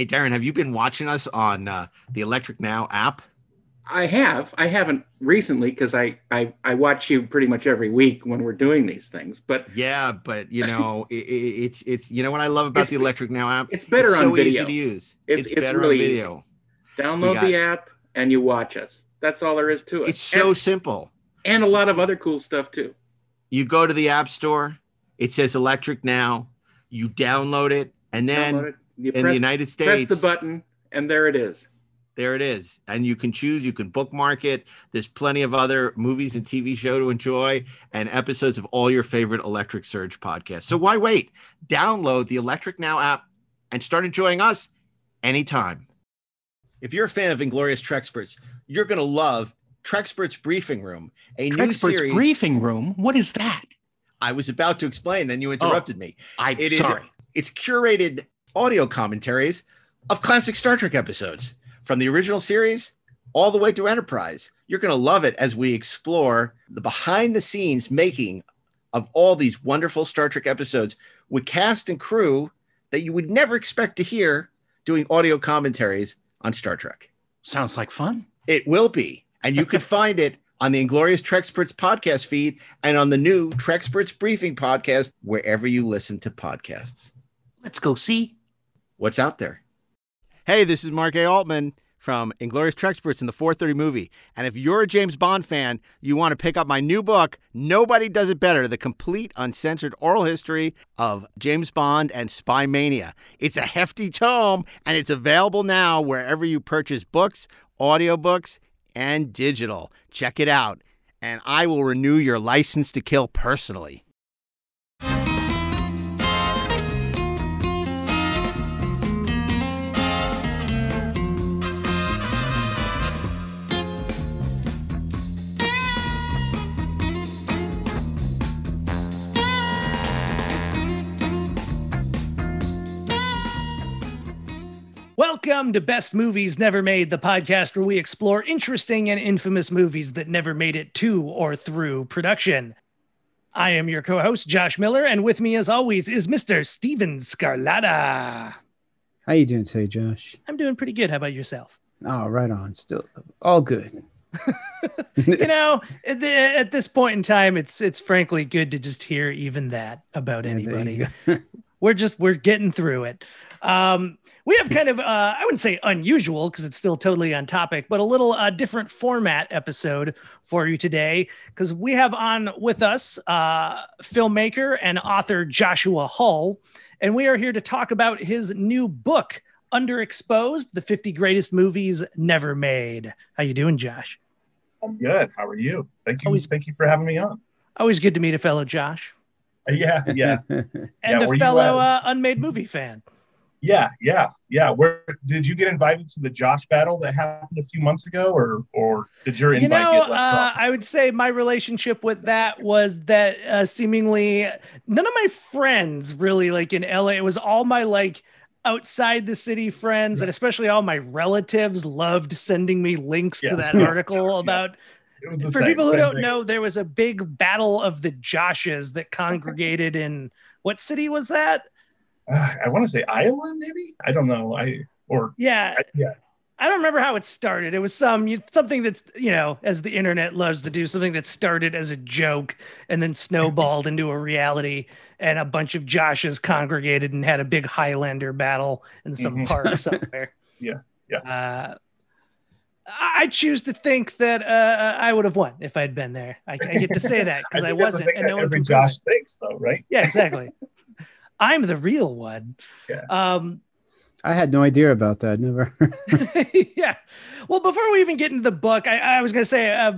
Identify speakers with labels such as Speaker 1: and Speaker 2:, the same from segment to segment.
Speaker 1: Hey, Darren, have you been watching us on uh, the Electric Now app?
Speaker 2: I have. I haven't recently because I, I I watch you pretty much every week when we're doing these things. But
Speaker 1: yeah, but you know, it, it's it's you know what I love about the Electric Now app.
Speaker 2: It's better
Speaker 1: it's
Speaker 2: on
Speaker 1: so
Speaker 2: video.
Speaker 1: easy to use.
Speaker 2: It's,
Speaker 1: It's, better
Speaker 2: really
Speaker 1: on video.
Speaker 2: Easy. Download the app and you watch us. That's all there is to it.
Speaker 1: It's so
Speaker 2: and,
Speaker 1: simple.
Speaker 2: and a lot of other cool stuff too.
Speaker 1: You go to the app store. It says Electric Now. You download it, and then
Speaker 2: you
Speaker 1: in
Speaker 2: press,
Speaker 1: the United States, press
Speaker 2: the button and there it is.
Speaker 1: there it is, and you can choose. You can bookmark it. There's plenty of other movies and TV show to enjoy, and episodes of all your favorite Electric Surge podcasts. So why wait? Download the Electric Now app and start enjoying us anytime. If you're a fan of Inglorious Trexperts, you're going to love Trexperts Briefing Room, a new series.
Speaker 3: briefing room. What is that?
Speaker 1: I was about to explain, then you interrupted oh, me.
Speaker 3: I'm
Speaker 1: It is-
Speaker 3: sorry.
Speaker 1: It's curated audio commentaries of classic Star Trek episodes from the original series all the way through Enterprise. You're going to love it as we explore the behind the scenes making of all these wonderful Star Trek episodes with cast and crew that you would never expect to hear doing audio commentaries on Star Trek.
Speaker 3: Sounds like fun.
Speaker 1: It will be. And you can find it on the Inglorious Trexperts podcast feed and on the new Trexperts Briefing podcast, wherever you listen to podcasts.
Speaker 3: Let's go see.
Speaker 1: What's out there? Hey, this is Mark A. Altman from Inglorious Trexperts in the 430 movie. And if you're a James Bond fan, you want to pick up my new book, Nobody Does It Better The Complete Uncensored Oral History of James Bond and Spy Mania. It's a hefty tome, and it's available now wherever you purchase books, audiobooks, and digital. Check it out, and I will renew your license to kill personally.
Speaker 4: Welcome to Best Movies Never Made, the podcast where we explore interesting and infamous movies that never made it to or through production. I am your co host, Josh Miller, and with me, as always, is Mr. Steven Scarlatta.
Speaker 5: How you doing today, Josh?
Speaker 4: I'm doing pretty good. How about yourself?
Speaker 5: Oh, right on. Still all good.
Speaker 4: You know, at, the, at this point in time, it's it's frankly good to just hear even that about
Speaker 5: Yeah,
Speaker 4: anybody. we're just we're getting through it um we have kind of uh i wouldn't say unusual because it's still totally on topic but a little uh, different format episode for you today because we have on with us uh filmmaker and author joshua hull and we are here to talk about his new book underexposed the 50 greatest movies never made how you doing josh
Speaker 6: I'm good. How are you? Thank you.
Speaker 4: Always-
Speaker 6: Thank you for having me on.
Speaker 4: always good to meet a fellow josh
Speaker 6: Yeah, yeah,
Speaker 4: and
Speaker 6: Yeah,
Speaker 4: a fellow
Speaker 6: at?
Speaker 4: uh, unmade movie fan
Speaker 6: yeah, yeah, yeah. Where did you get invited to the Josh battle that happened a few months ago, or or did your invite
Speaker 4: you know, uh? I would say my relationship with that was that uh, seemingly none of my friends really like in LA. It was all my like outside the city friends, and especially all my relatives loved sending me links
Speaker 6: Yeah.
Speaker 4: to that article about.
Speaker 6: It was the
Speaker 4: For
Speaker 6: same-
Speaker 4: people who don't
Speaker 6: thing.
Speaker 4: know, there was a big battle of the Joshes that congregated in what city was that?
Speaker 6: Uh, I want to say Iowa, maybe. I don't know. I or
Speaker 4: Yeah,
Speaker 6: I, yeah,
Speaker 4: I don't remember how it started. It was some something that's you know, as the internet loves to do, something that started as a joke and then snowballed into a reality. And a bunch of Joshes congregated and had a big Highlander battle in some
Speaker 6: Mhm.
Speaker 4: park somewhere.
Speaker 6: Yeah, yeah.
Speaker 4: Uh, I I choose to think that uh, I would have won if I'd been there. I, I get to say that because I,
Speaker 6: the
Speaker 4: wasn't, and no
Speaker 6: every. Josh thinks, though, right?
Speaker 4: Yeah, exactly. I'm the real one.
Speaker 6: Yeah.
Speaker 4: Um,
Speaker 5: I had no idea about that. Never.
Speaker 4: yeah. Well, before we even get into the book, I, I was going to say uh,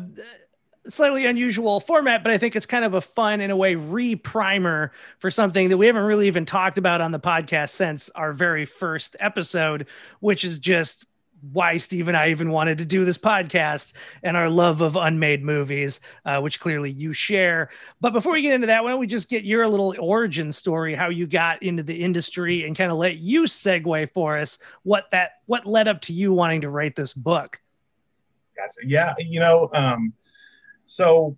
Speaker 4: slightly unusual format, but I think it's kind of a fun, in a way, re primer for something that we haven't really even talked about on the podcast since our very first episode, which is just why Steve and I even wanted to do this podcast and our love of unmade movies, uh, which clearly you share. But before we get into that, why don't we just get your little origin story, how you got into the industry, and kind of let you segue for us what that what led up to you wanting to write this book.
Speaker 6: Gotcha. Yeah, you know, um, so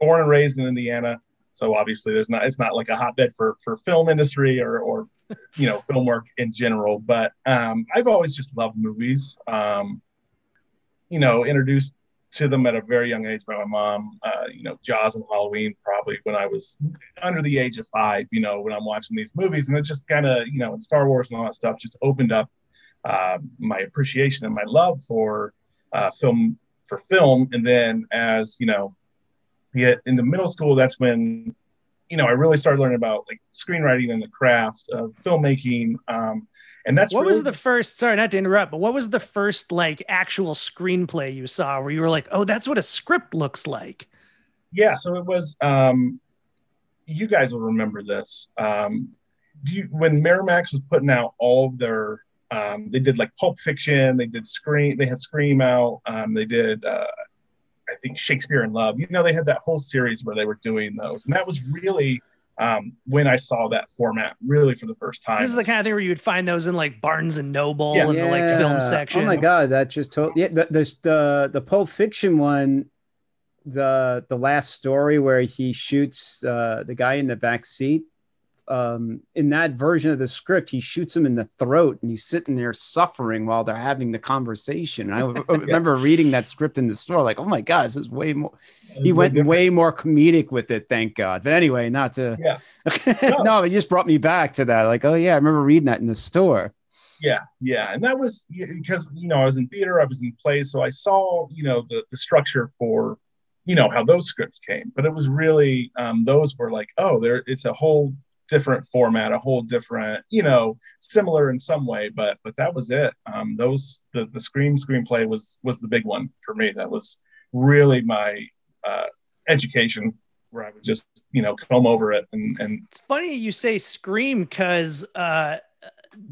Speaker 6: born and raised in Indiana, so obviously there's not it's not like a hotbed for for film industry or or you know, film work in general. But um, I've always just loved movies. Um, you know, introduced to them at a very young age by my mom. Uh, you know, Jaws and Halloween probably when I was under the age of five. You know, when I'm watching these movies, and it just kind of you know, Star Wars and all that stuff just opened up uh, my appreciation and my love for uh, film for film. And then as you know, get into middle school, that's when you know I really started learning about like screenwriting and the craft of filmmaking. Um, and that's
Speaker 4: what
Speaker 6: really
Speaker 4: was the first sorry not to interrupt but what was the first like actual screenplay you saw where you were like oh that's what a script looks like
Speaker 6: yeah so it was um you guys will remember this um do you, when miramax was putting out all of their um they did like pulp fiction they did scream they had scream out um they did uh think shakespeare in love you know they had that whole series where they were doing those and that was really um when i saw that format really for the first time
Speaker 4: this is the kind of thing where you would find those in like barnes and noble
Speaker 6: Yeah.
Speaker 4: and the like film section
Speaker 5: Oh my god, that just told yeah. The, the the the Pulp Fiction one, the the last story where he shoots uh, the guy in the back seat. Um, in that version of the script, he shoots him in the throat, and he's sitting there suffering while they're having the conversation. I remember reading that script in the store, like, oh my god, this is way more. He went way more comedic with it, thank God. But anyway, not to.
Speaker 6: Yeah.
Speaker 5: no, it just brought me back to that. Like, oh yeah, I remember reading that in the store.
Speaker 6: yeah yeah and that was because you know i was in theater i was in plays so i saw you know the, the structure for you know how those scripts came but it was really um, those were like oh there it's a whole different format a whole different you know similar in some way but but that was it. Um, those the the scream screenplay was was the big one for me. That was really my uh, education where i would just you know comb over it and and
Speaker 4: It's funny you say Scream because uh,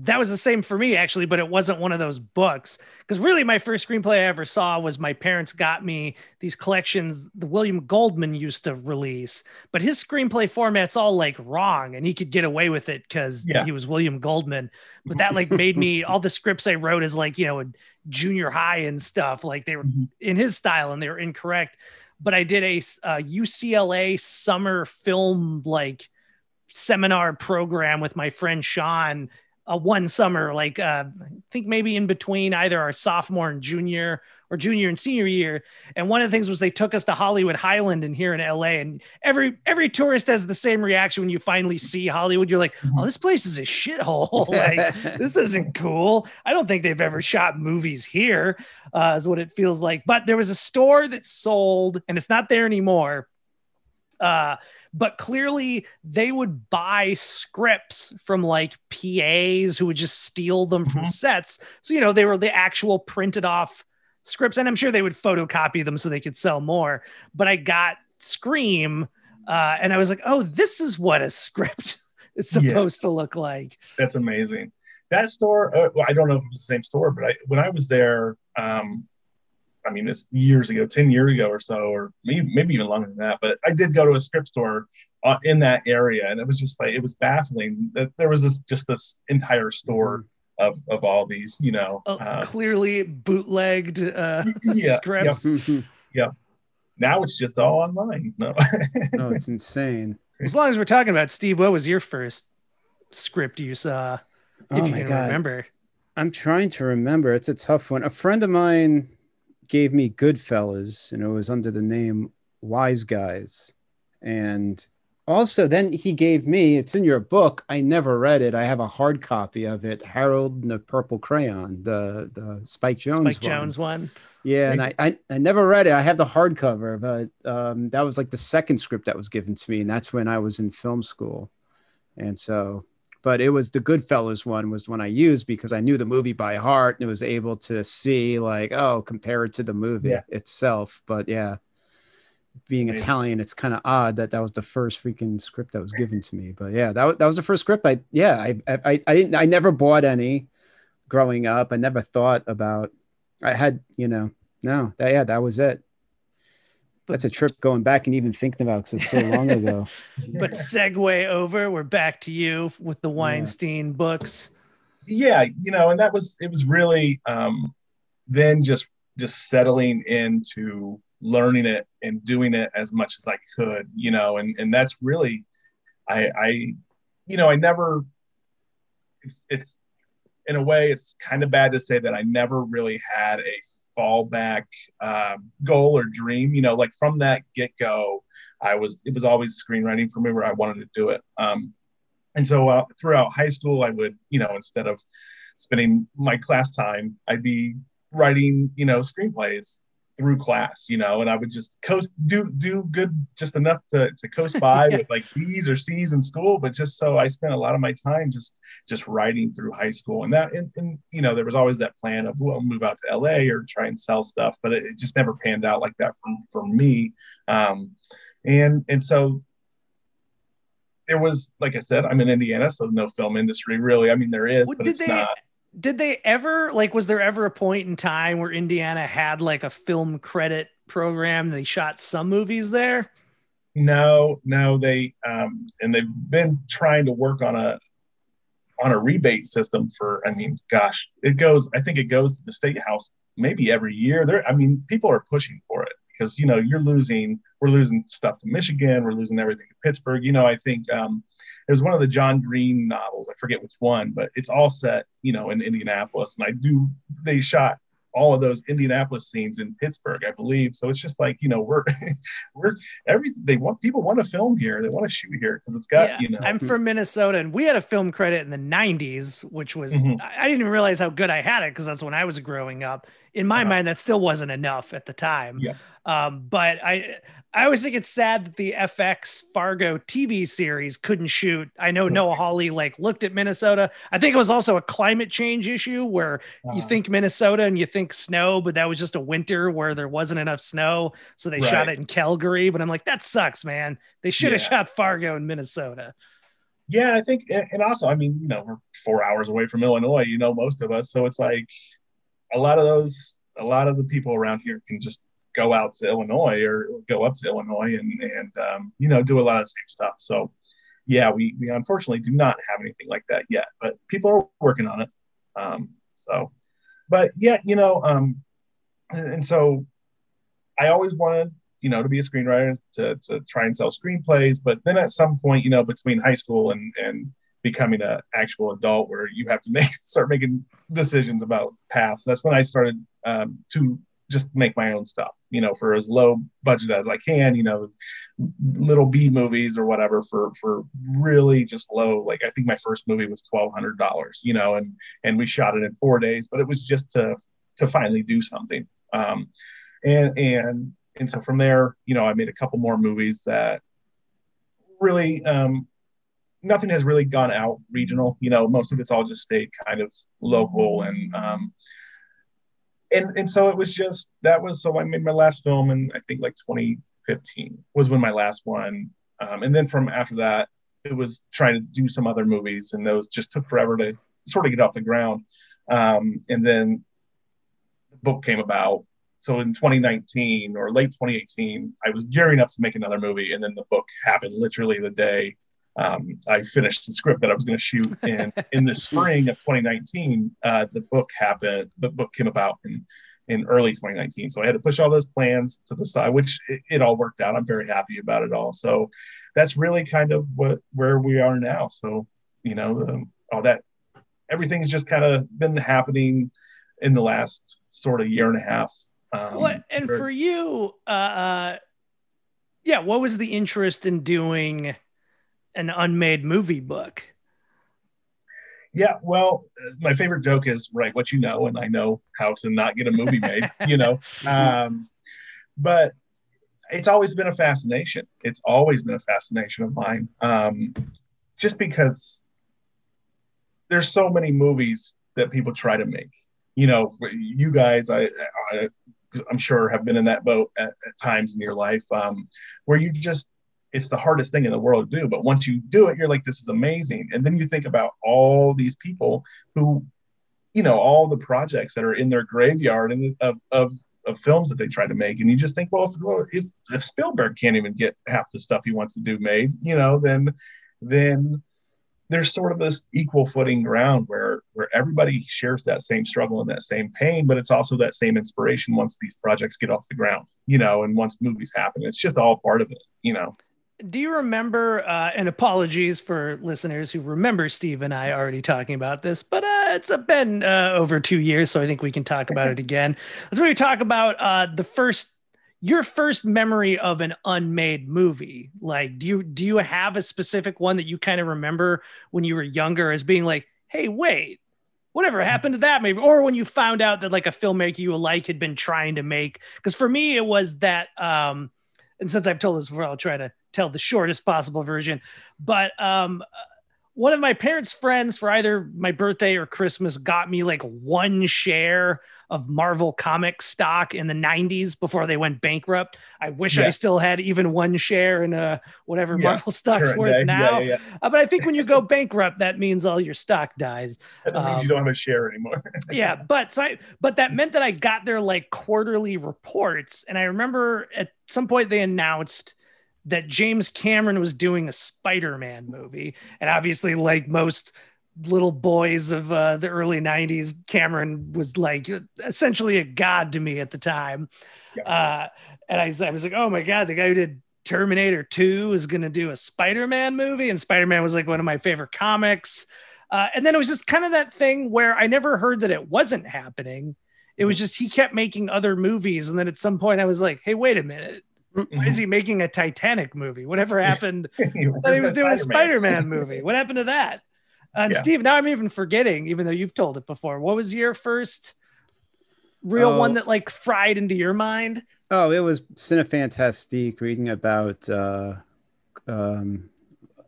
Speaker 4: that was the same for me actually, but it wasn't one of those books. Because really, my first screenplay I ever saw was my parents got me these collections the William Goldman used to release, but his screenplay format's all like wrong, and he could get away with it because
Speaker 6: Yeah.
Speaker 4: he was William Goldman. But that like made me all the scripts I wrote as like you know junior high and stuff like they were
Speaker 6: Mhm.
Speaker 4: in his style and they were incorrect. But I did a uh, UCLA summer film like seminar program with my friend Sean uh, one summer, like uh, I think maybe in between either our sophomore and junior or junior and senior year. And one of the things was they took us to Hollywood Highland and here in LA. And every every tourist has the same reaction when you finally see Hollywood. You're like, oh, this place is a shithole. like this isn't cool. I don't think they've ever shot movies here, uh, is what it feels like. But there was a store that sold, and it's not there anymore. Uh, but clearly they would buy scripts from like PAs who would just steal them from
Speaker 6: Mhm.
Speaker 4: sets. So, you know, they were the actual printed off scripts, and I'm sure they would photocopy them so they could sell more. But I got Scream, uh, and I was like, oh, this is what a script is
Speaker 6: Yeah.
Speaker 4: supposed to look like.
Speaker 6: that's amazing. That store, uh, well, I don't know if it was the same store, but I, when I was there, um, I mean, it's years ago, 10 years ago or so, or maybe, maybe even longer than that, but I did go to a script store uh, in that area. And it was just like, it was baffling that there was this, just this entire store of, of all these, you know,
Speaker 4: Uh,
Speaker 6: uh,
Speaker 4: clearly bootlegged uh,
Speaker 6: yeah,
Speaker 4: scripts.
Speaker 6: now it's just all online. No,
Speaker 5: oh, it's insane.
Speaker 4: As long as we're talking about Steve, what was your first script you saw? If
Speaker 5: Oh
Speaker 4: you
Speaker 5: my
Speaker 4: can
Speaker 5: god.
Speaker 4: remember.
Speaker 5: I'm trying to remember. It's a tough one. A friend of mine gave me Goodfellas, and it was under the name Wise Guys. And also, then he gave me, it's in your book. I never read it. I have a hard copy of it, Harold and the Purple Crayon, the, the Spike Jonze
Speaker 4: Spike
Speaker 5: one.
Speaker 4: Jonze one.
Speaker 5: Yeah, and I, I I never read it. I have the hardcover, but um, that was like the second script that was given to me, and that's when I was in film school. And so, but it was the Goodfellas one was one I used because I knew the movie by heart and was able to see like, oh, compare it to the movie
Speaker 6: Yeah.
Speaker 5: itself. But yeah, being
Speaker 6: Amazing.
Speaker 5: Italian, it's kind of odd that that was the first freaking script that was given to me. But yeah, that was, that was the first script. I yeah, I I I didn't I never bought any growing up. I never thought about. I had you know no that yeah that was it. That's a trip going back and even thinking about because it's so long ago.
Speaker 4: But segue over, we're back to you with the Weinstein books.
Speaker 6: yeah you know and that was it was really um then just just settling into learning it and doing it as much as i could you know and and that's really i i you know i never it's it's in a way it's kind of bad to say that I never really had a fallback um, goal or dream. You know, like from that get go, I was it was always screenwriting for me where I wanted to do it. Um, and so uh, throughout high school, I would you know instead of spending my class time, I'd be writing you know screenplays through class, you know, and I would just coast do do good just enough to, to coast by yeah. with like D's or C's in school, but just so I spent a lot of my time just just writing through high school. And that and, and you know, there was always that plan of well move out to LA or try and sell stuff, but it, it just never panned out like that from for me. Um and and so there was like I said, I'm in Indiana, so no film industry really. I mean there is, what, but it's
Speaker 4: they,
Speaker 6: not
Speaker 4: did they ever like was there ever a point in time where indiana had like a film credit program? They shot some movies there?
Speaker 6: No no they um and they've been trying to work on a on a rebate system for i mean gosh it goes i think it goes to the state house maybe every year. There i mean people are pushing for it because you know you're losing we're losing stuff to michigan we're losing everything to pittsburgh. You know i think um it was one of the John Green novels. I forget which one, but it's all set, you know, in Indianapolis. And I do, they shot all of those Indianapolis scenes in Pittsburgh, I believe. So it's just like, you know, we're, we're everything they want, people want to film here. They want to shoot here because it's got, yeah, you know.
Speaker 4: I'm from Minnesota and we had a film credit in the 90s, which was, mm-hmm. I didn't even realize how good I had it because that's when I was growing up. In my uh-huh. mind, that still wasn't enough at the time.
Speaker 6: Yeah.
Speaker 4: Um, but I, I always think it's sad that the FX Fargo TV series couldn't shoot. I know Noah Hawley like looked at Minnesota. I think it was also a climate change issue where uh, you uh-huh. think Minnesota and you think snow, but that was just a winter where there wasn't enough snow, so they right. shot it in Calgary. But I'm like, that sucks, man. They should have yeah. shot Fargo in Minnesota.
Speaker 6: Yeah, I think, and also, I mean, you know, we're four hours away from Illinois. You know, most of us, so it's like a lot of those, a lot of the people around here can just go out to Illinois or go up to Illinois and and um, you know do a lot of the same stuff. So yeah, we we unfortunately do not have anything like that yet, but people are working on it. Um, so, but yeah, you know, um, and, and so I always wanted you know to be a screenwriter to to try and sell screenplays, but then at some point, you know, between high school and and becoming an actual adult where you have to make start making decisions about paths. That's when I started um, to just make my own stuff, you know, for as low budget as I can, you know, little B movies or whatever for for really just low. Like I think my first movie was twelve hundred dollars, you know, and and we shot it in four days, but it was just to to finally do something. Um, and and and so from there, you know, I made a couple more movies that really um, nothing has really gone out regional. You know, most of it's all just stayed kind of local and um, and and so it was just that was so I made my last film in I think like 2015 was when my last one, um, and then from after that it was trying to do some other movies, and those just took forever to sort of get off the ground. Um, and then the book came about. So in 2019 or late 2018, I was gearing up to make another movie, and then the book happened literally the day um, I finished the script that I was going to shoot in in the spring of 2019. Uh, the book happened. The book came about in in early 2019. So I had to push all those plans to the side, which it, it all worked out. I'm very happy about it all. So that's really kind of what where we are now. So you know, the, all that everything's just kind of been happening in the last sort of year and a half.
Speaker 4: Um, what and for you, uh, uh, yeah, what was the interest in doing? An unmade movie book.
Speaker 6: Yeah, well, my favorite joke is right what you know, and I know how to not get a movie made, you know. Um, but it's always been a fascination. It's always been a fascination of mine. Um, just because there's so many movies that people try to make. You know, you guys, I, I I'm sure have been in that boat at, at times in your life um, where you just it's the hardest thing in the world to do. But once you do it, you're like, this is amazing. And then you think about all these people who, you know, all the projects that are in their graveyard and of, of, of films that they try to make. And you just think, well, if, if Spielberg can't even get half the stuff he wants to do made, you know, then, then there's sort of this equal footing ground where where everybody shares that same struggle and that same pain but it's also that same inspiration once these projects get off the ground you know and once movies happen it's just all part of it you know
Speaker 4: Do you remember? Uh, and apologies for listeners who remember Steve and I already talking about this, but uh, it's been uh, over two years, so I think we can talk about it again. Let's maybe talk about uh, the first, your first memory of an unmade movie. Like, do you do you have a specific one that you kind of remember when you were younger as being like, hey, wait, whatever happened to that maybe or when you found out that like a filmmaker you like had been trying to make because for me it was that um and since i've told this before i'll try to tell the shortest possible version. But um one of my parents friends for either my birthday or christmas got me like one share of marvel comic stock in the 90s before they went bankrupt. I wish i still had even one share in uh whatever
Speaker 6: Yeah,
Speaker 4: marvel stock's
Speaker 6: Current
Speaker 4: worth
Speaker 6: day.
Speaker 4: now.
Speaker 6: Yeah, yeah,
Speaker 4: Uh, but i think when you go bankrupt that means all your stock dies.
Speaker 6: Yeah. That means
Speaker 4: Um,
Speaker 6: you don't have a share anymore.
Speaker 4: yeah but so I, but that meant that i got their like quarterly reports. And i remember at some point they announced that james cameron was doing a spider-man movie. And obviously like most little boys of uh, the early 90s cameron was like essentially a god to me at the time
Speaker 6: Yeah.
Speaker 4: uh, and I, was- I was like oh my god the guy who did terminator 2 is going to do a spider-man movie and spider-man was like one of my favorite comics uh, and then it was just kind of that thing where I never heard that it wasn't happening. It was just he kept making other movies, and then at some point I was like, "Hey, wait a minute, why is he making a Titanic movie? Whatever happened?" I thought he was doing a Spider-Man movie. What happened to that? And
Speaker 6: Yeah.
Speaker 4: Steve, now I'm even forgetting, even though you've told it before. What was your first real
Speaker 5: Oh.
Speaker 4: one that like fried into your mind?
Speaker 5: Oh, it was Cinefantastique reading about uh um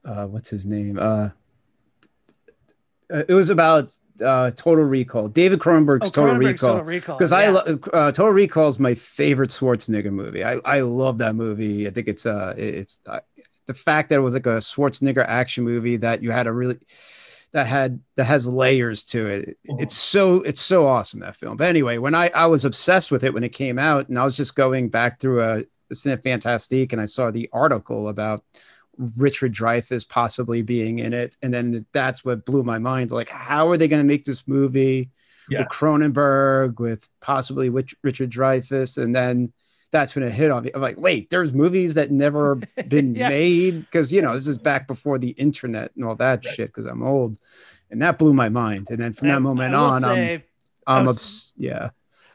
Speaker 5: uh what's his name? Uh uh, it was about uh Total Recall. David Cronenberg's Total
Speaker 4: Oh, Cronenberg's
Speaker 5: Recall.
Speaker 4: Total Recall.
Speaker 5: Because I lo- uh, Total Recall is my favorite Schwarzenegger movie. I, I love that movie. I think it's uh it's uh, the fact that it was like a Schwarzenegger action movie that you had a really that had that has layers to it. Uh-huh. It's so it's so awesome that film. But anyway, when I I was obsessed with it when it came out, and I was just going back through a, Cinefantastique, and I saw the article about Richard Dreyfuss possibly being in it, and then that's what blew my mind. Like, how are they going to make this movie?
Speaker 6: Yeah.
Speaker 5: with Cronenberg, with possibly Rich, Richard Dreyfuss, and then that's when it hit on me. I'm like, wait, there's movies that never been
Speaker 4: Yeah.
Speaker 5: made because you know this is back before the internet and all that
Speaker 6: Right.
Speaker 5: shit. Because I'm old, and that blew my mind. And then from
Speaker 4: I-
Speaker 5: that moment
Speaker 4: I will
Speaker 5: on, I'm I'm
Speaker 4: I was-
Speaker 5: obs- yeah.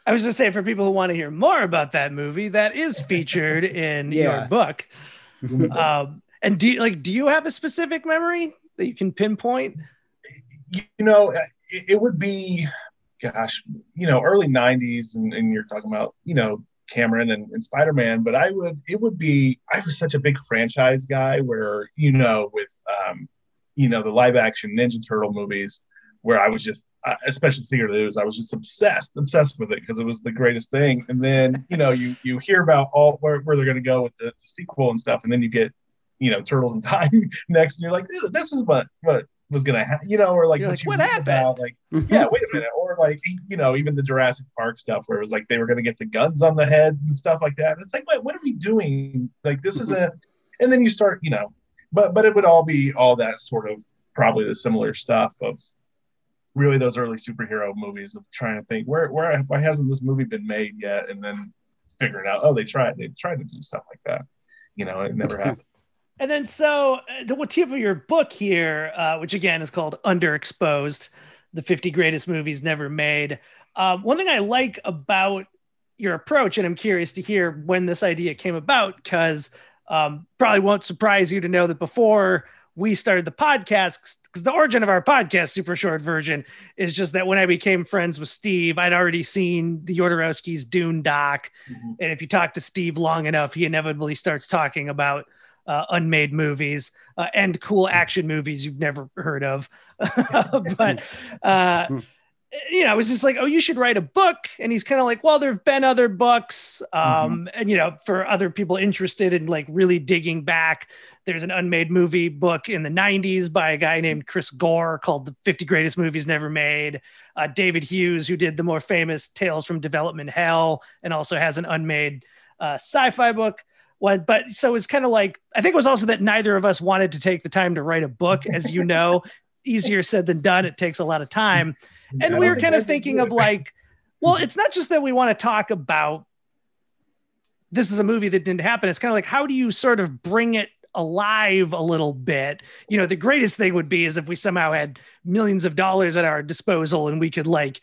Speaker 4: I was just saying for people who want to hear more about that movie, that is featured in your book. Um, and do you like do you have a specific memory that you can pinpoint?
Speaker 6: you know, it, it would be, gosh, you know, early '90s, and, and you're talking about, you know, Cameron and, and Spider Man. But I would, it would be, I was such a big franchise guy, where you know, with, um, you know, the live action Ninja Turtle movies, where I was just, especially Secret News, I was just obsessed, obsessed with it because it was the greatest thing. And then, you know, you you hear about all where, where they're going to go with the, the sequel and stuff, and then you get, you know, Turtles in Time next, and you're like, this is what what was gonna happen, you know, or like
Speaker 4: You're
Speaker 6: what
Speaker 4: like,
Speaker 6: you
Speaker 4: "What happened?"
Speaker 6: about, like, yeah, wait a minute, or like, you know, even the Jurassic Park stuff where it was like they were gonna get the guns on the head and stuff like that. And it's like, what, what are we doing? Like, this is a, and then you start, you know, but but it would all be all that sort of probably the similar stuff of really those early superhero movies of trying to think where where why hasn't this movie been made yet, and then figuring out, oh, they tried, they tried to do stuff like that, you know, it never happened.
Speaker 4: And then so uh, the tip of your book here, uh, which again is called Underexposed, the 50 greatest movies never made. Um, one thing I like about your approach, and I'm curious to hear when this idea came about, because um, probably won't surprise you to know that before we started the podcast, because the origin of our podcast, super short version, is just that when I became friends with Steve, I'd already seen the Jodorowsky's Dune doc.
Speaker 6: Mhm.
Speaker 4: And if you talk to Steve long enough, he inevitably starts talking about uh, unmade movies uh, and cool action movies you've never heard of. but, uh, you know, it was just like, oh, you should write a book. And he's kind of like, well, there have been other books. Um, And, you know, for other people interested in like really digging back, there's an unmade movie book in the 90s by a guy named Chris Gore called The 50 Greatest Movies Never Made. Uh, David Hughes, who did the more famous Tales from Development Hell and also has an unmade uh, sci fi book. What, but so it's kind of like I think it was also that neither of us wanted to take the time to write a book, as you know, easier said than done. It takes a lot of time, and we were kind of thinking of like, well, it's not just that we want to talk about this is a movie that didn't happen. It's kind of like how do you sort of bring it alive a little bit. You know, the greatest thing would be is if we somehow had millions of dollars at our disposal and we could like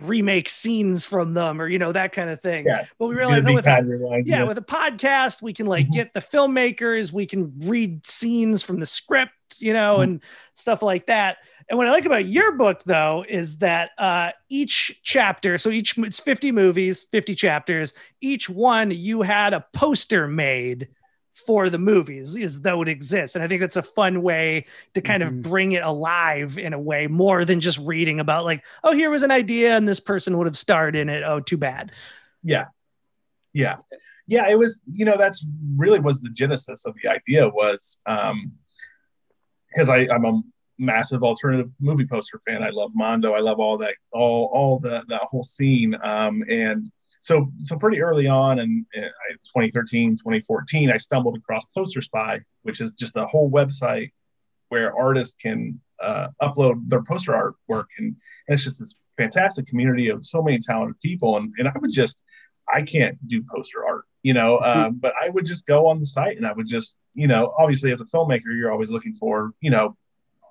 Speaker 4: remake scenes from them or you know that kind of thing.
Speaker 6: Yeah.
Speaker 4: But we realized with,
Speaker 6: rewind,
Speaker 4: yeah, with a podcast, we can like
Speaker 6: Mhm.
Speaker 4: get the filmmakers, we can read scenes from the script, you know,
Speaker 6: Mhm.
Speaker 4: and stuff like that. And what I like about your book, though, is that uh, each chapter, so each it's 50 movies, 50 chapters, each one you had a poster made for the movies as though it exists. And I think that's a fun way to kind
Speaker 5: Mhm.
Speaker 4: of bring it alive in a way more than just reading about, like, oh, here was an idea and this person would have starred in it. Oh, too bad.
Speaker 6: yeah yeah yeah it was you know that's really was the genesis of the idea was um because i i'm a massive alternative movie poster fan i love mondo i love all that all all the that whole scene um and so so pretty early on in, in 2013 2014 i stumbled across poster spy which is just a whole website where artists can uh, upload their poster artwork. And, and it's just this fantastic community of so many talented people. And, and i would just I can't do poster art, you know, um, but I would just go on the site and I would just, you know, obviously as a filmmaker, you're always looking for, you know,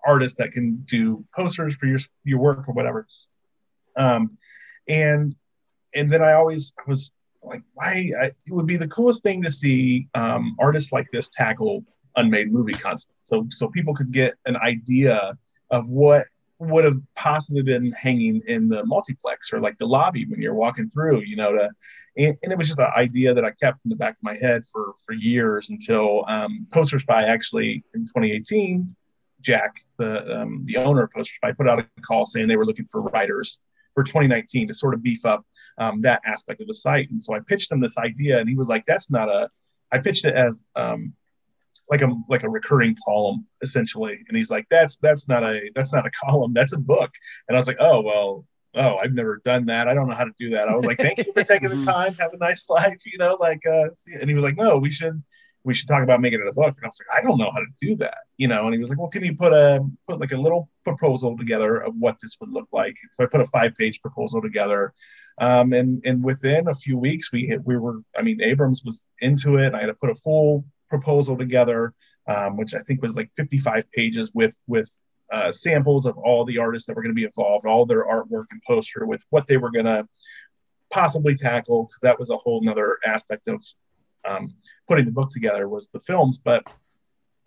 Speaker 6: artists that can do posters for your your work or whatever. Um, and and then I always was like, why? I, it would be the coolest thing to see um, artists like this tackle unmade movie concepts, so so people could get an idea of what would have possibly been hanging in the multiplex or like the lobby when you're walking through, you know, to and, and it was just an idea that I kept in the back of my head for for years until um, Spy actually in 2018, Jack, the um, the owner of Poster Spy, put out a call saying they were looking for writers for 2019 to sort of beef up um, that aspect of the site. And so I pitched him this idea, and he was like, "That's not a." I pitched it as um, like a like a recurring column essentially, and he's like, "That's that's not a that's not a column. That's a book." And I was like, "Oh well." Oh, I've never done that. I don't know how to do that. I was like, "Thank you for taking the time. Have a nice life." You know, like, uh, see- and he was like, "No, we should, we should talk about making it a book." And I was like, "I don't know how to do that," you know. And he was like, "Well, can you put a put like a little proposal together of what this would look like?" So I put a five page proposal together, um, and and within a few weeks, we hit, we were, I mean, Abrams was into it. And I had to put a full proposal together, um, which I think was like 55 pages with with uh, samples of all the artists that were going to be involved, all their artwork and poster with what they were going to possibly tackle, because that was a whole nother aspect of um, putting the book together was the films. But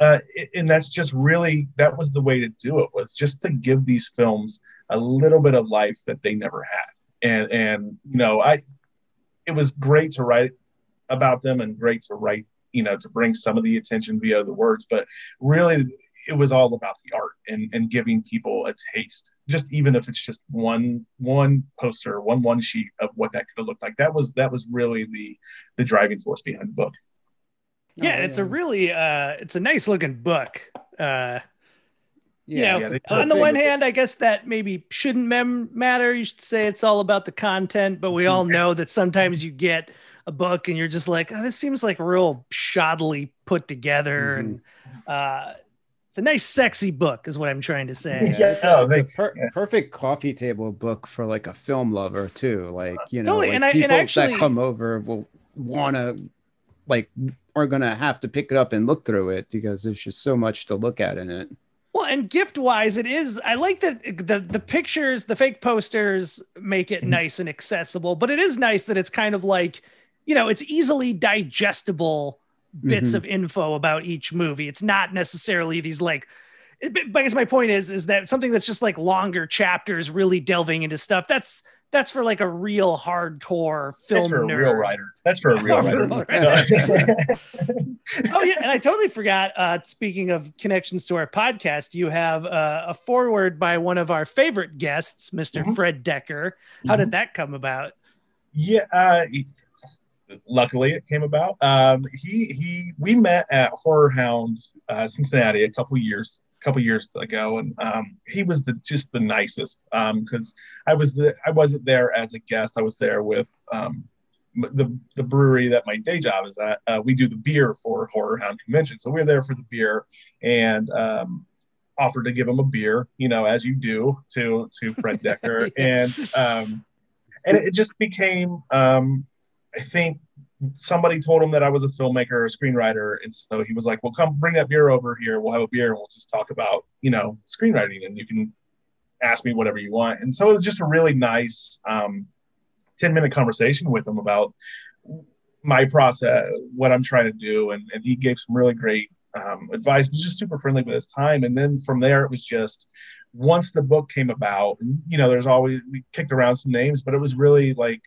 Speaker 6: uh, and that's just really that was the way to do it was just to give these films a little bit of life that they never had. And and you know I it was great to write about them and great to write you know to bring some of the attention via the words but really it was all about the art and, and giving people a taste. Just even if it's just one one poster one one sheet of what that could have looked like that was that was really the the driving force behind the book.
Speaker 4: Yeah,
Speaker 5: Oh,
Speaker 4: it's a really uh it's a nice looking book. Uh you know,
Speaker 6: Yeah,
Speaker 4: on the one hand, I guess that maybe shouldn't mem- matter. You should say it's all about the content, but we all know that sometimes you get a book and you're just like, oh, this seems like real shoddily put together, and uh, it's a nice, sexy book, is what I'm trying to say.
Speaker 6: Yeah,
Speaker 5: it's
Speaker 6: no,
Speaker 5: a, it's a per-
Speaker 6: yeah.
Speaker 5: perfect coffee table book for like a film lover too. Like you know,
Speaker 4: Totally,
Speaker 5: like
Speaker 4: and I- and
Speaker 5: people
Speaker 4: actually-
Speaker 5: that come over will want to like are gonna have to pick it up and look through it because there's just so much to look at in it.
Speaker 4: Well, and gift wise, it is. I like that the the pictures, the fake posters make it
Speaker 6: Mhm.
Speaker 4: nice and accessible. But it is nice that it's kind of like, you know, it's easily digestible bits
Speaker 5: Mhm.
Speaker 4: of info about each movie. It's not necessarily these like. it- But I guess my point is, is that something that's just like longer chapters, really delving into stuff. That's that's for like a real hardcore film
Speaker 6: that's for a
Speaker 4: nerd.
Speaker 6: real writer that's for a real
Speaker 4: for a
Speaker 6: writer
Speaker 4: oh yeah, and I totally forgot. Uh, speaking of connections to our podcast, you have uh, a forward by one of our favorite guests, mister
Speaker 6: Mhm.
Speaker 4: Fred Dekker. How did that come about?
Speaker 6: Yeah, uh, he- luckily it came about. Um, he he we met at Horror Hound uh, Cincinnati a couple years couple years ago, and um, he was the just the nicest because I was the I wasn't there as a guest. I was there with um, the the brewery that my day job is at. Uh, we do the beer for Horror Hound Convention, so we are there for the beer and. Um, offered to give him a beer you know as you do to to fred
Speaker 4: dekker
Speaker 6: and um and it just became um i think somebody told him that I was a filmmaker or a screenwriter, and so he was like, "Well, come bring that beer over here. We'll have a beer and we'll just talk about you know screenwriting, and you can ask me whatever you want." And so it was just a really nice um, ten minute conversation with him about my process, what I'm trying to do, and, and he gave some really great um, advice. Was just super friendly with his time, and then from there it was just once the book came about, you know, there's always we kicked around some names, but it was really like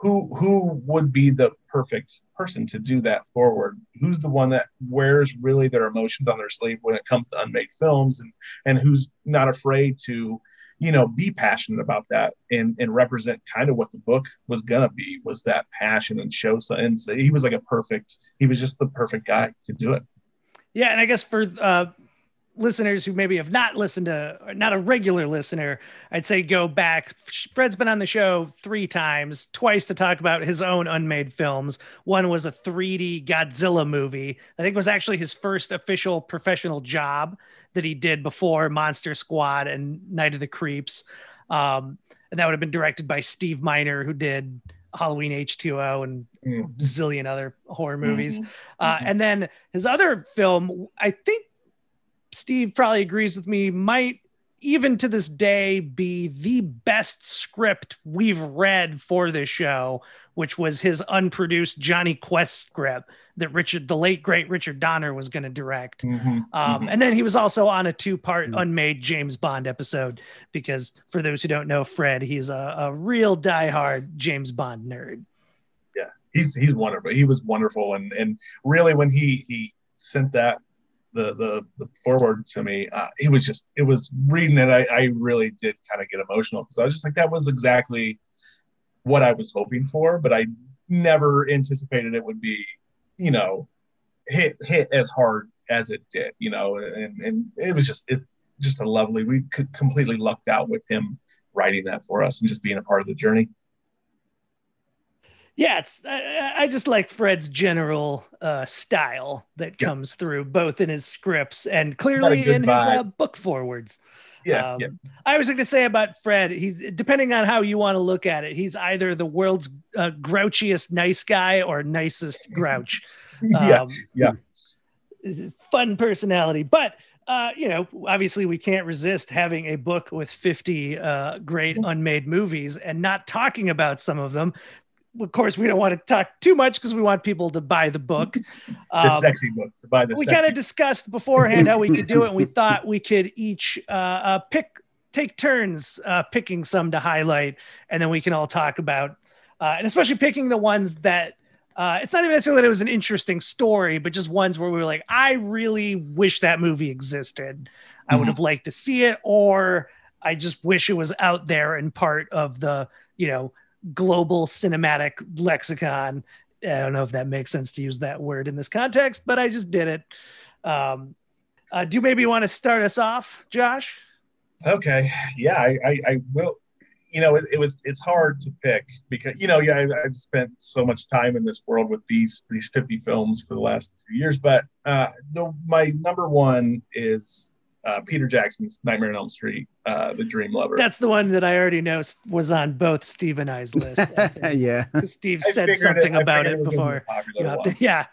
Speaker 6: who who would be the perfect person to do that forward? Who's the one that wears really their emotions on their sleeve when it comes to unmade films and and who's not afraid to you know be passionate about that and and represent kind of what the book was gonna be was that passion and show and so he was like a perfect he was just the perfect guy to do it.
Speaker 4: Yeah, and I guess for uh, listeners who maybe have not listened to, not a regular listener, I'd say go back. Fred's been on the show three times, twice to talk about his own unmade films. One was a 3D Godzilla movie. I think it was actually his first official professional job that he did before Monster Squad and Night of the Creeps. Um, and that would have been directed by Steve Miner, who did Halloween H2O and
Speaker 6: Mm.
Speaker 4: zillion other horror movies.
Speaker 2: Mhm.
Speaker 4: Uh, and then his other film, I think Steve probably agrees with me, might even to this day be the best script we've read for this show, which was his unproduced Jonny Quest script that Richard, the late great Richard Donner, was going to direct.
Speaker 6: Mhm,
Speaker 4: Um,
Speaker 6: mhm.
Speaker 4: And then he was also on a two part
Speaker 5: Mhm.
Speaker 4: unmade James Bond episode because, for those who don't know Fred, he's a, a real diehard James Bond nerd.
Speaker 6: Yeah, he's he's wonderful. He was wonderful, and and really when he he sent that the the, the forward to me, uh, it was just it was reading it. I, I really did kind of get emotional because I was just like that was exactly what I was hoping for, but I never anticipated it would be you know hit hit as hard as it did. You know, and and it was just it just a lovely. We completely lucked out with him writing that for us and just being a part of the journey.
Speaker 4: Yeah, it's I, I just like Fred's general uh, style that
Speaker 6: Yeah.
Speaker 4: comes through both in his scripts and clearly in his uh, book forwards.
Speaker 6: Yeah,
Speaker 4: Um,
Speaker 6: yeah.
Speaker 4: I was going to say about Fred, he's depending on how you want to look at it, he's either the world's uh, grouchiest nice guy or nicest grouch.
Speaker 6: yeah.
Speaker 4: Um,
Speaker 6: yeah.
Speaker 4: Fun personality, but uh, you know, obviously we can't resist having a book with 50 uh, great unmade movies and not talking about some of them. Of course, we don't want to talk too much because we want people to buy the book.
Speaker 6: the
Speaker 4: Um,
Speaker 6: sexy book to buy the
Speaker 4: we kind of discussed beforehand how we could do it, and we thought we could each uh, uh, pick, take turns uh, picking some to highlight, and then we can all talk about, uh, and especially picking the ones that. Uh, it's not even necessarily that it was an interesting story, but just ones where we were like, I really wish that movie existed. I would
Speaker 6: Mhm.
Speaker 4: have liked to see it, or I just wish it was out there and part of the, you know, global cinematic lexicon. I don't know if that makes sense to use that word in this context, but I just did it. Um, uh, do you maybe want to start us off, Josh?
Speaker 6: okay yeah i i, I will you know it, it was it's hard to pick because you know yeah I, i've spent so much time in this world with these these 50 films for the last two years but uh the my number one is uh, Peter Jackson's Nightmare on Elm Street, uh, The Dream Lover.
Speaker 4: That's the one that I already know was on both Steve and I's list. I think.
Speaker 5: yeah.
Speaker 4: 'Cause Steve
Speaker 6: I
Speaker 4: said something
Speaker 6: I
Speaker 4: about
Speaker 6: figured
Speaker 4: it
Speaker 6: was gonna be
Speaker 4: before. You to- yeah.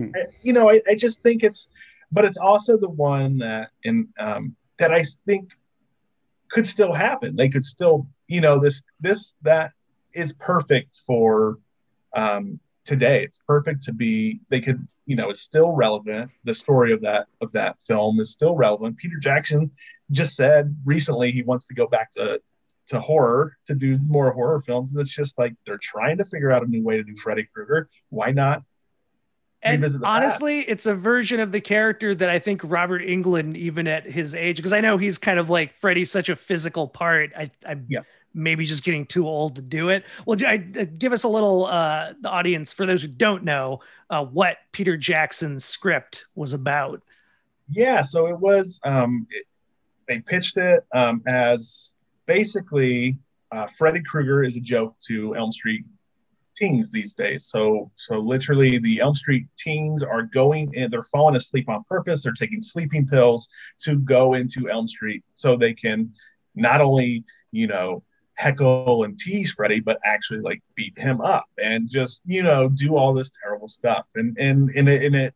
Speaker 6: I- you know, I, I just think it's, but it's also the one that, and um, that I think could still happen. They could still, you know, this, this, that is perfect for um, today. It's perfect to be. They could, you know, it's still relevant. The story of that of that film is still relevant. Peter Jackson just said recently he wants to go back to to horror to do more horror films. And it's just like they're trying to figure out a new way to do Freddy Krueger. Why not
Speaker 4: And
Speaker 6: the past.
Speaker 4: honestly, it's a version of the character that I think Robert Englund, even at his age, because I know he's kind of like Freddy's such a physical part. I, I'm
Speaker 6: Yeah.
Speaker 4: Maybe just getting too old to do it. Well, I, give us a little, uh, the audience, for those who don't know, uh, what Peter Jackson's script was about.
Speaker 6: Yeah, so it was. Um, it, they pitched it um, as basically uh, Freddy Krueger is a joke to Elm Street teens these days. So, so literally, the Elm Street teens are going in. They're falling asleep on purpose. They're taking sleeping pills to go into Elm Street so they can not only, you know, heckle and tease Freddy, but actually like beat him up and just you know do all this terrible stuff. And and and it, and it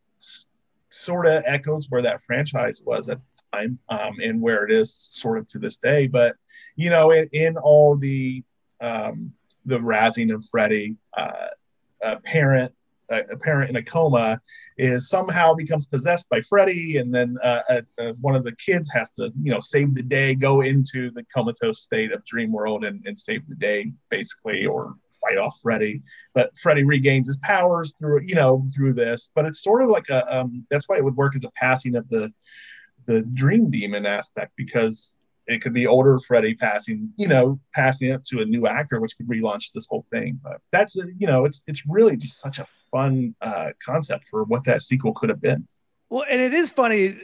Speaker 6: sort of echoes where that franchise was at the time um, and where it is sort of to this day. But you know, in, in all the um, the razzing of Freddy, uh, a parent a parent in a coma is somehow becomes possessed by Freddy, and then uh, uh, uh, one of the kids has to, you know, save the day, go into the comatose state of Dream World and, and save the day, basically, or fight off Freddy. But Freddy regains his powers through, you know, through this. But it's sort of like a, um, that's why it would work as a passing of the the dream demon aspect because it could be older Freddy passing, you know, passing it to a new actor, which could relaunch this whole thing. But that's, you know, it's it's really just such a fun uh, concept for what that sequel could have been.
Speaker 4: Well, and it is funny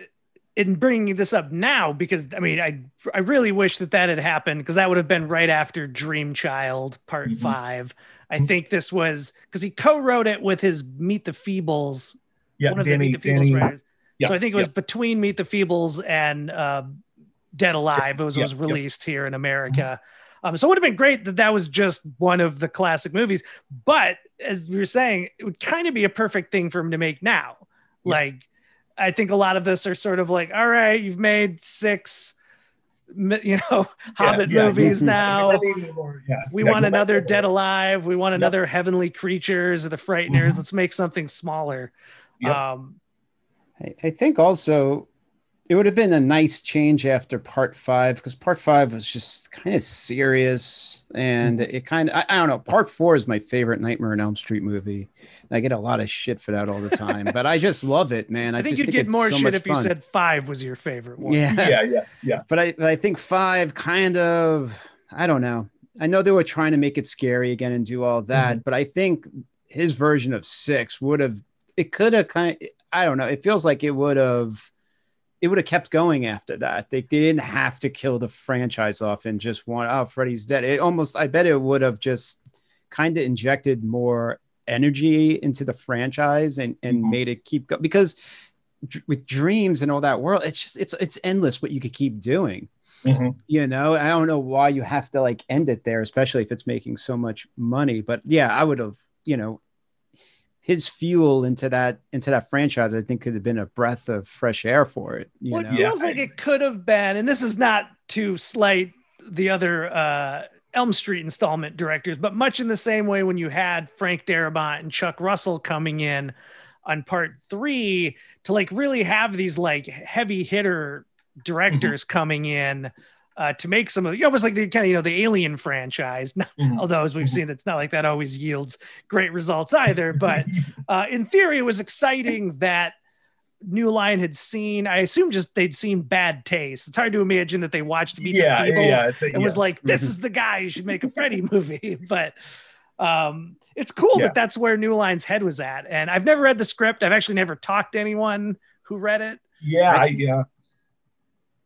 Speaker 4: in bringing this up now because I mean, I I really wish that that had happened because that would have been right after Dream Child Part mm-hmm. Five. I mm-hmm. think this was because he co-wrote it with his Meet the Feebles.
Speaker 6: Yeah, one of Danny, the Meet the Feebles Danny,
Speaker 4: writers. Yeah, so I think it was yeah. between Meet the Feebles and uh, Dead Alive. It was, was released here in America. Mm-hmm. Um, so it would have been great that that was just one of the classic movies. But as we were saying, it would kind of be a perfect thing for him to make now. Like, I think a lot of this are sort of like, all right, you've made six, you know, Hobbit yeah, movies now. we want another Dead Alive. We want another Heavenly Creatures or the Frighteners. Mm-hmm. Let's make something smaller. Um,
Speaker 5: I, I think also it would have been a nice change after part five because part five was just kind of serious and mm-hmm. it kind of I, I, don't know part four is my favorite nightmare on elm street movie i get a lot of shit for that all the time but i just love it man
Speaker 4: i, I think
Speaker 5: you'd
Speaker 4: think get more so shit if fun. you said five was your favorite one
Speaker 5: yeah
Speaker 6: yeah yeah yeah
Speaker 5: but i but i think five kind of i don't know i know they were trying to make it scary again and do all that mm-hmm. but i think his version of six would have it could have kind of, i don't know it feels like it would have it would have kept going after that. They, they, didn't have to kill the franchise off and just want, oh, Freddy's dead. It almost, I bet it would have just kind of injected more energy into the franchise and, and mm-hmm. made it keep going because with dreams and all that world, it's just, it's, it's endless what you could keep doing. Mm-hmm. You know, I don't know why you have to like end it there, especially if it's making so much money. But yeah, I would have, you know, his fuel into that into that franchise, I think could have been a breath of fresh air for it. You
Speaker 4: well,
Speaker 5: know?
Speaker 4: it feels like it could have been, and this is not to slight the other uh, Elm Street installment directors, but much in the same way when you had Frank Darabont and Chuck Russell coming in on part three to like really have these like heavy hitter directors mm-hmm. coming in uh, to make some of you know, almost like the kind of you know the Alien franchise. Mm-hmm. Although as we've seen, it's not like that always yields great results either. But uh, in theory, it was exciting that New Line had seen. I assume just they'd seen Bad Taste. It's hard to imagine that they watched Meet yeah, the Feebles yeah, a, and yeah. was like, "This mm-hmm. is the guy you should make a Freddy movie." but um, it's cool yeah. that that's where New Line's head was at. And I've never read the script. I've actually never talked to anyone who read it.
Speaker 6: Yeah, I, yeah.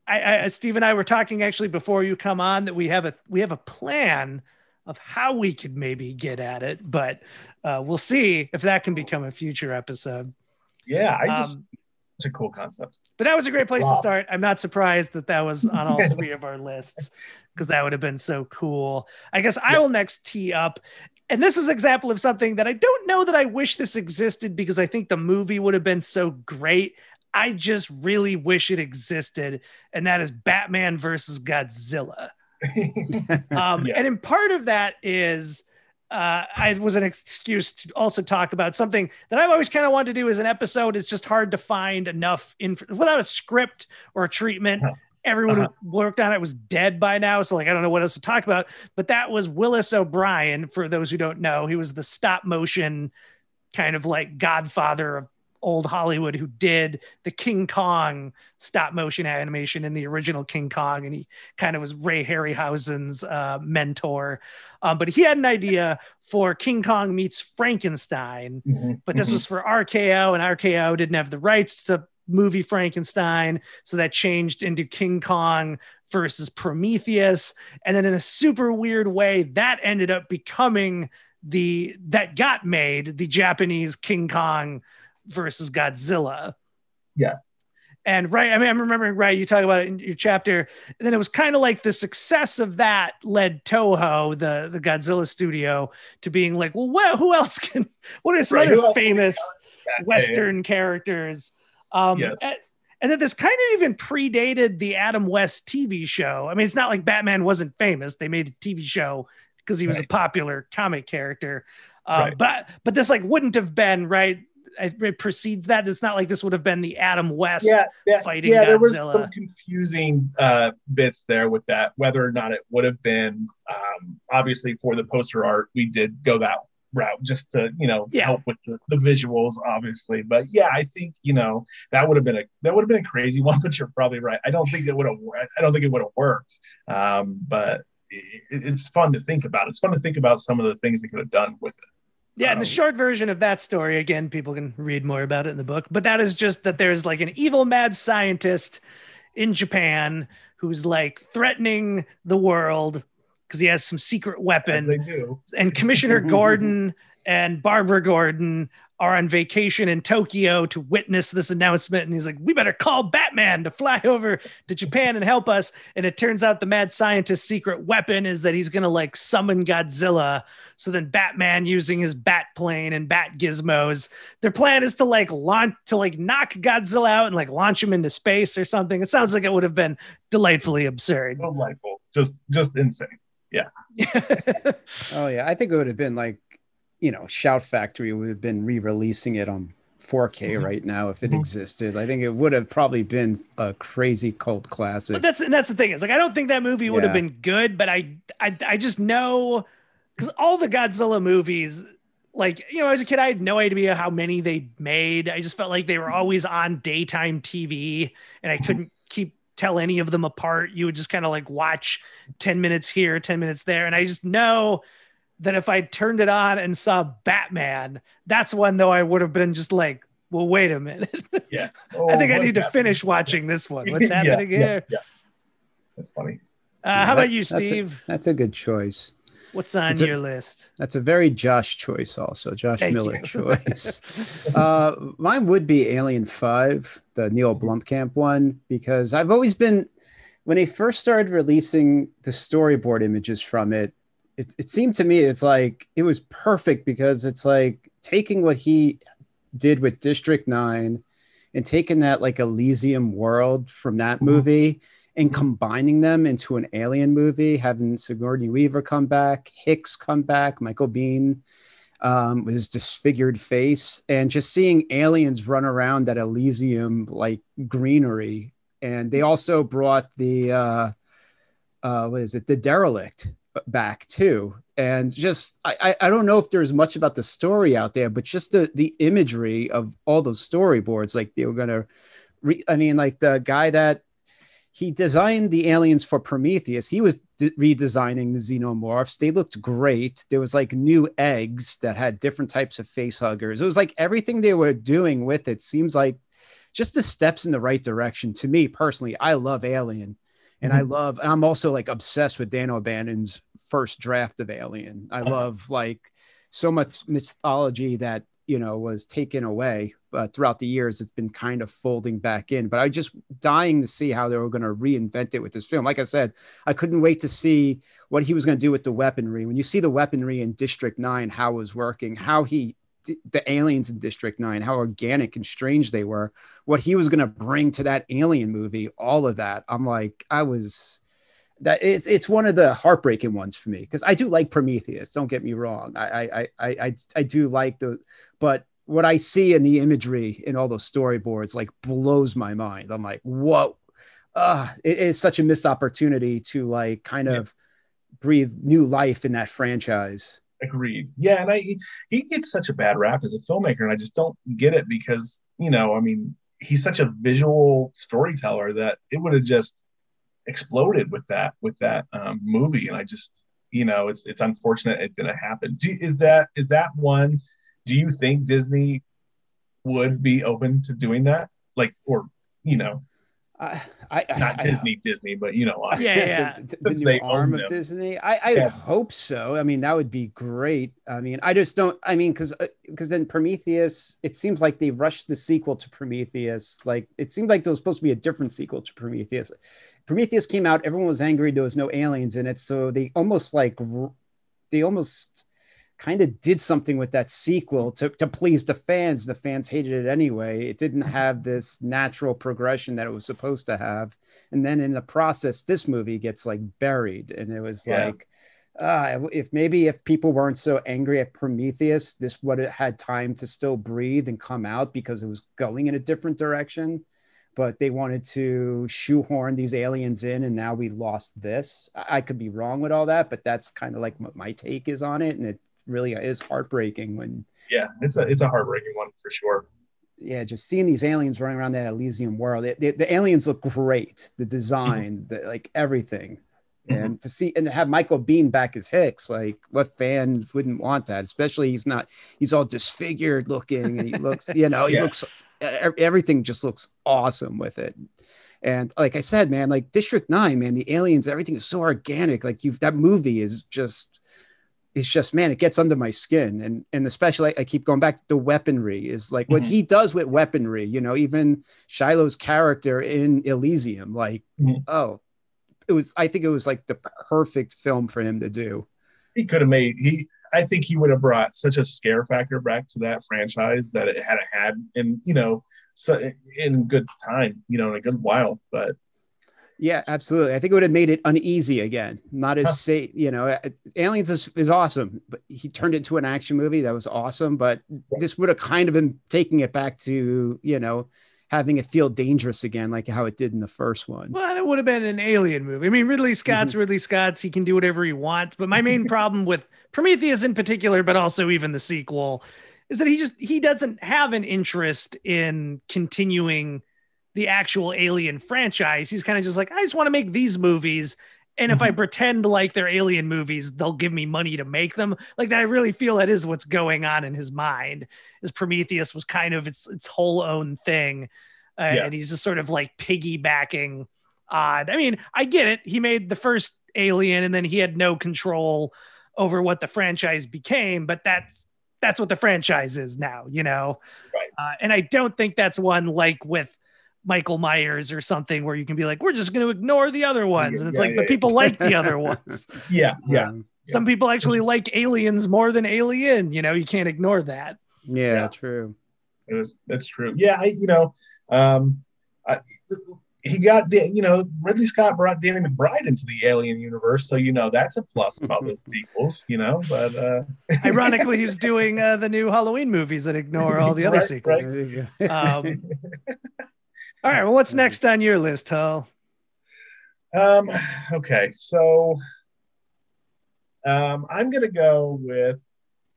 Speaker 4: I, I, Steve and I were talking actually before you come on that we have a we have a plan of how we could maybe get at it, but uh, we'll see if that can become a future episode.
Speaker 6: Yeah, I just um, it's a cool concept.
Speaker 4: But that was a great place wow. to start. I'm not surprised that that was on all three of our lists because that would have been so cool. I guess I will next tee up. And this is an example of something that I don't know that I wish this existed because I think the movie would have been so great. I just really wish it existed, and that is Batman versus Godzilla. um, yeah. And in part of that is uh, I was an excuse to also talk about something that I've always kind of wanted to do as an episode. It's just hard to find enough info without a script or a treatment. Uh-huh. Everyone uh-huh. who worked on it was dead by now. So, like, I don't know what else to talk about. But that was Willis O'Brien. For those who don't know, he was the stop motion kind of like godfather of old Hollywood who did the King Kong stop motion animation in the original King Kong, and he kind of was Ray Harryhausen's uh, mentor. Um, but he had an idea for King Kong meets Frankenstein, mm-hmm. but this mm-hmm. was for RKO, and RKO didn't have the rights to movie Frankenstein, so that changed into King Kong versus Prometheus, and then in a super weird way, that ended up becoming the that got made the Japanese King Kong versus Godzilla.
Speaker 6: Yeah.
Speaker 4: And right, I mean, I'm remembering right. You talk about it in your chapter, and then it was kind of like the success of that led Toho, the the Godzilla studio, to being like, well, what, who else can? What are some
Speaker 6: Right,
Speaker 4: other famous Western characters? Um,
Speaker 6: Yes.
Speaker 4: and, and then this kind of even predated the Adam West TV show. I mean, it's not like Batman wasn't famous; they made a TV show because he was a popular comic character. Uh,
Speaker 6: Right.
Speaker 4: But but this like wouldn't have been right. It it precedes that. It's not like this would have been the Adam West.
Speaker 6: yeah, yeah,
Speaker 4: fighting
Speaker 6: yeah. There was some confusing uh, bits there with that, whether or not it would have been. Um, obviously, for the poster art, we did go that route just to you know
Speaker 4: Yeah.
Speaker 6: help with the, the visuals, obviously. But yeah, I think you know that would have been a that would have been a crazy one. But you're probably right. I don't think it would have. I don't think it would have worked. Um, but it, it's fun to think about. It's fun to think about some of the things they could have done with it.
Speaker 4: Yeah, and the
Speaker 6: Um,
Speaker 4: short version of that story, again, people can read more about it in the book, but that is just that there's like an evil mad scientist in Japan who's like threatening the world because he has some secret
Speaker 6: As
Speaker 4: weapon.
Speaker 6: they do.
Speaker 4: and Commissioner Gordon and Barbara Gordon are on vacation in Tokyo to witness this announcement. And he's like, we better call Batman to fly over to Japan and help us. And it turns out the mad scientist's secret weapon is that he's going to like summon Godzilla. So then Batman using his bat plane and bat gizmos, their plan is to like launch, to like knock Godzilla out and like launch him into space or something. It sounds like it would have been delightfully absurd.
Speaker 6: Oh Delightful. Just just insane. Yeah.
Speaker 5: oh yeah, I think it would have been like, you know, Shout Factory would have been re-releasing it on 4K
Speaker 6: Mhm.
Speaker 5: right now if it
Speaker 6: Mhm.
Speaker 5: existed. I think it would have probably been a crazy cult classic.
Speaker 4: But that's and that's the thing is like I don't think that movie would have been good, but I I I just know because all the Godzilla movies, like you know, as a kid, I had no idea how many they made. I just felt like they were always on daytime TV, and I couldn't keep tell any of them apart. You would just kind of like watch ten minutes here, ten minutes there, and I just know that if I turned it on and saw Batman, that's one though I would have been just like, well, wait a minute.
Speaker 6: Yeah.
Speaker 4: I think
Speaker 6: Oh,
Speaker 4: I need to
Speaker 6: happening?
Speaker 4: finish watching this one. What's happening
Speaker 6: yeah,
Speaker 4: here?
Speaker 6: Yeah, That's funny.
Speaker 4: Uh,
Speaker 5: Yeah,
Speaker 4: how
Speaker 5: that-
Speaker 4: about you,
Speaker 5: that's a-
Speaker 4: Steve?
Speaker 5: That's a good choice.
Speaker 4: What's on
Speaker 5: it's a-
Speaker 4: your list?
Speaker 5: That's a very Josh choice, also Josh
Speaker 4: Thank
Speaker 5: Miller
Speaker 4: you.
Speaker 5: choice. uh, mine would be Alien Five, the Neill Blomkamp one, because I've always been when they first started releasing the storyboard images from it. It, it seemed to me it's like it was perfect because it's like taking what he did with District Nine and taking that like Elysium world from that
Speaker 6: Mhm.
Speaker 5: movie and combining them into an alien movie, having Sigourney Weaver come back, Hicks come back, Michael Biehn um, with his disfigured face, and just seeing aliens run around that Elysium like greenery. And they also brought the uh, uh, what is it, the derelict back too. And just I, I don't know if there's much about the story out there, but just the the imagery of all those storyboards, like they were gonna re, I mean, like the guy that he designed the aliens for Prometheus. He was de- redesigning the xenomorphs. They looked great. There was like new eggs that had different types of face huggers. It was like everything they were doing with it seems like just the steps in the right direction. To me personally, I love Alien, and I mm-hmm. love. I'm also like obsessed with Dan O'Bannon's first draft of Alien. I oh. love like so much mythology that you know was taken away but throughout the years it's been kind of folding back in but i just dying to see how they were going to reinvent it with this film like i said i couldn't wait to see what he was going to do with the weaponry when you see the weaponry in district 9 how it was working how he the aliens in district 9 how organic and strange they were what he was going to bring to that alien movie all of that i'm like i was that it's it's one of the heartbreaking ones for me because I do like Prometheus. Don't get me wrong. I I I I I do like the, but what I see in the imagery in all those storyboards like blows my mind. I'm like, whoa, uh, it, it's such a missed opportunity to like kind
Speaker 6: Yeah.
Speaker 5: of breathe new life in that franchise.
Speaker 6: Agreed. Yeah, and I he gets such a bad rap as a filmmaker, and I just don't get it because you know, I mean, he's such a visual storyteller that it would have just exploded with that with that um, movie, and I just you know, it's it's unfortunate it didn't happen. Do, is that is that one? Do you think Disney would be open to doing that? Like, or you know,
Speaker 5: I, I,
Speaker 6: Not
Speaker 5: I-
Speaker 6: Disney, Disney, but you know why.
Speaker 4: Yeah, yeah.
Speaker 5: the, the, the new arm of
Speaker 6: them.
Speaker 5: Disney. I, I
Speaker 6: Yeah.
Speaker 5: hope so. I mean, that would be great. I mean, I just don't. I mean, because because uh, then Prometheus. It seems like they rushed the sequel to Prometheus. Like it seemed like there was supposed to be a different sequel to Prometheus. Prometheus came out. Everyone was angry. There was no aliens in it, so they almost like they almost kind of did something with that sequel to, to please the fans. The fans hated it anyway. It didn't have this natural progression that it was supposed to have. And then in the process, this movie gets like buried. And it was
Speaker 6: Yeah.
Speaker 5: like, uh, if maybe if people weren't so angry at Prometheus, this would have had time to still breathe and come out because it was going in a different direction. But they wanted to shoehorn these aliens in, and now we lost this. I, I could be wrong with all that, but that's kind of like what my take is on it. And it really is heartbreaking when
Speaker 6: Yeah, it's a it's a heartbreaking one for sure.
Speaker 5: yeah, just seeing these aliens running around that Elysium world. It, the, the aliens look great, the design, the, like everything.
Speaker 6: Mhm.
Speaker 5: And to see and to have Michael Biehn back as Hicks, like what fan wouldn't want that? Especially he's not, he's all disfigured looking, and he looks, you know, he
Speaker 6: Yeah.
Speaker 5: looks, e- everything just looks awesome with it. And like I said, man, like District Nine, man, the aliens, everything is so organic. Like you've that movie is just, it's just, man, it gets under my skin. And and especially, I keep going back to the weaponry is like what
Speaker 6: Mhm.
Speaker 5: he does with weaponry. You know, even Sharlto's character in Elysium, like,
Speaker 6: Mhm.
Speaker 5: oh, it was. I think it was like the perfect film for him to do.
Speaker 6: He could have made he. I think he would have brought such a scare factor back to that franchise that it hadn't had in you know so in good time, you know, in a good while. But
Speaker 5: Yeah, absolutely. I think it would have made it uneasy again. Not as
Speaker 6: Huh.
Speaker 5: safe, you know. Aliens is, is awesome, but he turned it into an action movie that was awesome. But this would have kind of been taking it back to, you know, having it feel dangerous again, like how it did in the first one.
Speaker 4: Well, it would have been an alien movie. I mean, Ridley Scott's mm-hmm. Ridley Scott's. He can do whatever he wants. But my main problem with Prometheus in particular, but also even the sequel, is that he just he doesn't have an interest in continuing the actual Alien franchise. He's kind of just like, I just want to make these movies. And if I pretend like they're alien movies, they'll give me money to make them. Like that, I really feel that is what's going on in his mind. Is Prometheus was kind of its its whole own thing, uh,
Speaker 6: Yeah.
Speaker 4: and he's just sort of like piggybacking on. I mean, I get it. He made the first Alien, and then he had no control over what the franchise became. But that's that's what the franchise is now, you know.
Speaker 6: Right.
Speaker 4: Uh, and I don't think that's one like with Michael Myers or something where you can be like, we're just going to ignore the other ones, and it's
Speaker 6: Yeah,
Speaker 4: like,
Speaker 6: yeah,
Speaker 4: but
Speaker 6: yeah.
Speaker 4: people like the other ones.
Speaker 6: yeah, yeah,
Speaker 5: Um,
Speaker 4: Some people actually like aliens more than Alien. You know, you can't ignore that.
Speaker 5: yeah,
Speaker 6: Yeah.
Speaker 5: true.
Speaker 6: it was, that's true. Yeah, I you know, um, I, he got you know Ridley Scott brought Danny McBride into the Alien universe, so you know that's a plus about the sequels, you know. But uh,
Speaker 4: Ironically, he's doing uh, the new Halloween movies that ignore all the other
Speaker 6: Right,
Speaker 4: sequels.
Speaker 5: There you go.
Speaker 4: Um, all right. Well, what's next on your list, Hall?
Speaker 6: Um, okay, so um, I'm gonna go with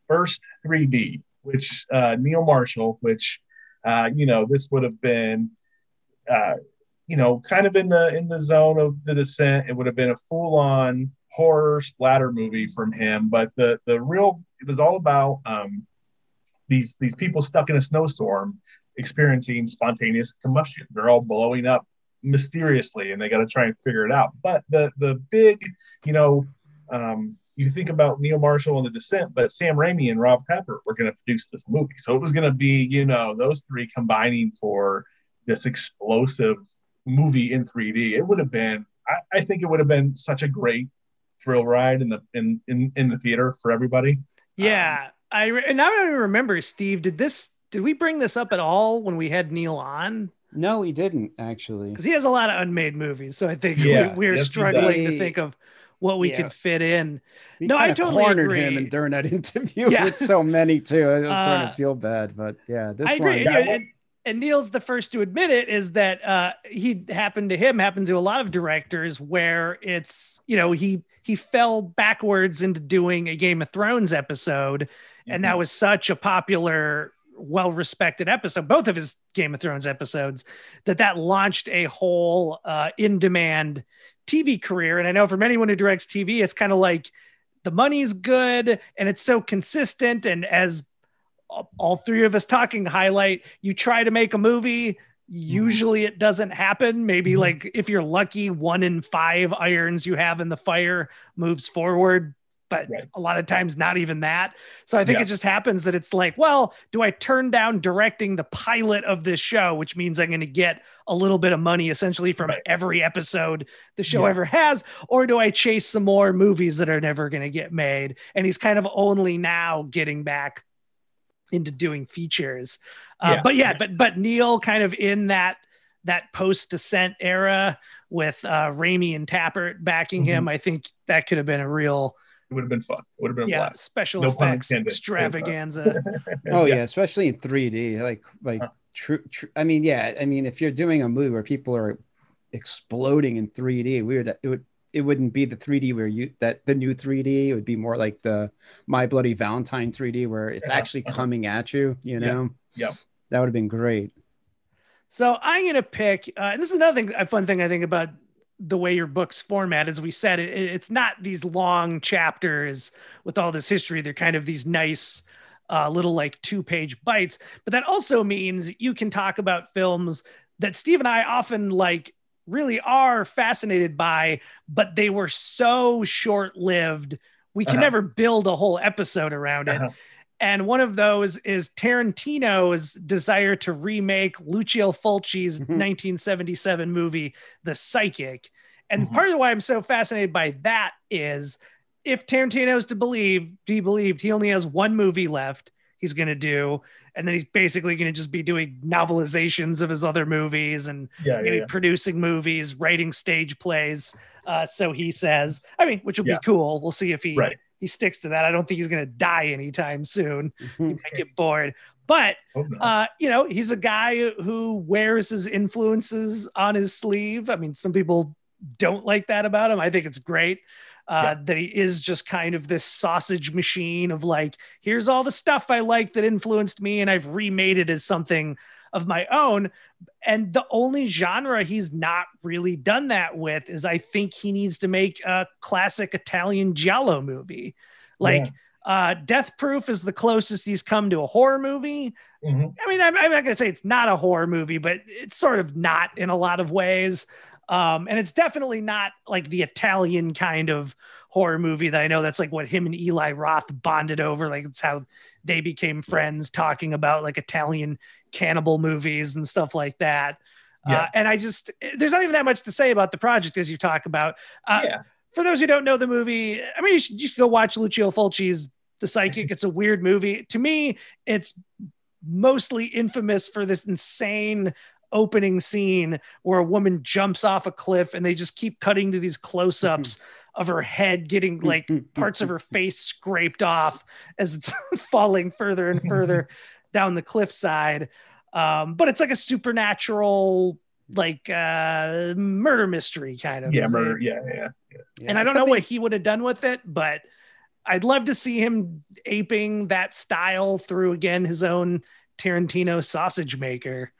Speaker 6: Burst 3D, which uh, Neil Marshall, which uh, you know this would have been, uh, you know, kind of in the in the zone of the descent. It would have been a full on horror splatter movie from him, but the the real it was all about um, these these people stuck in a snowstorm experiencing spontaneous combustion. They're all blowing up mysteriously and they got to try and figure it out but the the big you know um you think about Neil Marshall and the Descent, but Sam Raimi and Rob Tapert were going to produce this movie. So it was going to be, you know, those three combining for this explosive movie in 3D. It would have been, I, I think it would have been such a great thrill ride in the in in, in the theater for everybody.
Speaker 4: Yeah, I re- and I remember, Steve. Did this? Did we bring this up at all when we had Neil on?
Speaker 5: No, he didn't actually.
Speaker 4: Because he has a lot of unmade movies, so I think
Speaker 6: Yes,
Speaker 4: we, we're
Speaker 6: yes,
Speaker 4: struggling to think of what we
Speaker 5: Yeah.
Speaker 4: could fit in.
Speaker 5: We
Speaker 4: No, I
Speaker 5: kinda
Speaker 4: totally
Speaker 5: cornered
Speaker 4: agree.
Speaker 5: him and during that interview
Speaker 4: Yeah.
Speaker 5: with so many too. I was trying
Speaker 4: Uh,
Speaker 5: to feel bad, but yeah, this
Speaker 4: I agree.
Speaker 5: one.
Speaker 4: And, and, and Neil's the first to admit it is that uh, he happened to him, happened to a lot of directors where it's, you know, he he fell backwards into doing a Game of Thrones episode. And that was such a popular, well respected episode, both of his Game of Thrones episodes, that that launched a whole uh, in demand TV career. And I know from anyone who directs TV, it's kind of like the money's good and it's so consistent. And as all- three of us talking highlight, you try to make a movie, Usually it doesn't happen. Maybe
Speaker 6: Mhm.
Speaker 4: like if you're lucky, one in five irons you have in the fire moves forward, but
Speaker 6: Right.
Speaker 4: a lot of times not even that. So I think
Speaker 6: Yeah.
Speaker 4: it just happens that it's like, well, do I turn down directing the pilot of this show, which means I'm going to get a little bit of money essentially from
Speaker 6: Right.
Speaker 4: every episode the show
Speaker 6: Yeah.
Speaker 4: ever has, or do I chase some more movies that are never going to get made? And he's kind of only now getting back into doing features. Uh,
Speaker 6: Yeah.
Speaker 4: But yeah, but but Neil kind of in that that post descent era with uh Raimi and Tapert backing him, I think that could have been a real
Speaker 6: It would have been fun. It would have been a
Speaker 4: yeah
Speaker 6: blast.
Speaker 4: special
Speaker 6: No
Speaker 4: effects extravaganza.
Speaker 5: Oh yeah, especially in 3D. Like like
Speaker 6: Huh.
Speaker 5: true, true. I mean, yeah. I mean, if you're doing a movie where people are exploding in 3D, we would it would it wouldn't be the 3D where you that the new 3D. It would be more like the My Bloody Valentine 3D where it's
Speaker 6: Yeah.
Speaker 5: actually coming at you. You know.
Speaker 6: Yeah.
Speaker 5: know.
Speaker 6: Yep.
Speaker 5: That would have been great.
Speaker 4: So I'm gonna pick. Uh, and this is another thing, a fun thing I think about the way your book's format. As we said, it, it's not these long chapters with all this history. They're kind of these nice, uh, little like two page bites. But that also means you can talk about films that Steve and I often like really are fascinated by, but they were so short lived. We can
Speaker 6: Uh-huh.
Speaker 4: never build a whole episode around it.
Speaker 6: Uh-huh.
Speaker 4: And one of those is Tarantino's desire to remake Lucio Fulci's
Speaker 5: Mhm.
Speaker 4: 1977 movie, The Psychic. And
Speaker 6: Mhm.
Speaker 4: part of why I'm so fascinated by that is if Tarantino Tarantino's to believe, be believed, he only has one movie left he's going to do. And then he's basically going to just be doing novelizations of his other movies and
Speaker 6: Yeah, yeah, yeah.
Speaker 4: producing movies, writing stage plays. Uh, so he says, I mean, which will be cool. We'll see if he
Speaker 6: Right.
Speaker 4: He sticks to that. I don't think he's going to die anytime soon. He might get bored, but
Speaker 6: not.
Speaker 4: uh, you know, he's a guy who wears his influences on his sleeve. I mean, some people don't like that about him. I think it's great. Uh, That he is just kind of this sausage machine of like, here's all the stuff I like that influenced me, and I've remade it as something of my own. And the only genre he's not really done that with is I think he needs to make a classic Italian giallo movie. Like, uh, Death Proof is the closest he's come to a horror movie.
Speaker 6: Mhm.
Speaker 4: I mean, I'm, I'm not going to say it's not a horror movie, but it's sort of not in a lot of ways. Um, and it's definitely not like the Italian kind of horror movie that I know that's like what him and Eli Roth bonded over. Like it's how they became friends talking about like Italian cannibal movies and stuff like that. Uh, and I just, there's not even that much to say about the project as you talk about. Uh,
Speaker 6: yeah.
Speaker 4: for those who don't know the movie, I mean, you should, you should go watch Lucio Fulci's The Psychic. It's a weird movie. To me, it's mostly infamous for this insane opening scene where a woman jumps off a cliff and they just keep cutting to these close ups of her head getting like parts of her face scraped off as it's falling further and further down the cliffside. Um, but it's like a supernatural, like uh, murder mystery kind of.
Speaker 6: Yeah, murder. Yeah, yeah.
Speaker 5: Yeah,
Speaker 4: and I don't know
Speaker 5: be-
Speaker 4: what he would have done with it, but I'd love to see him aping that style through again his own Tarantino sausage maker.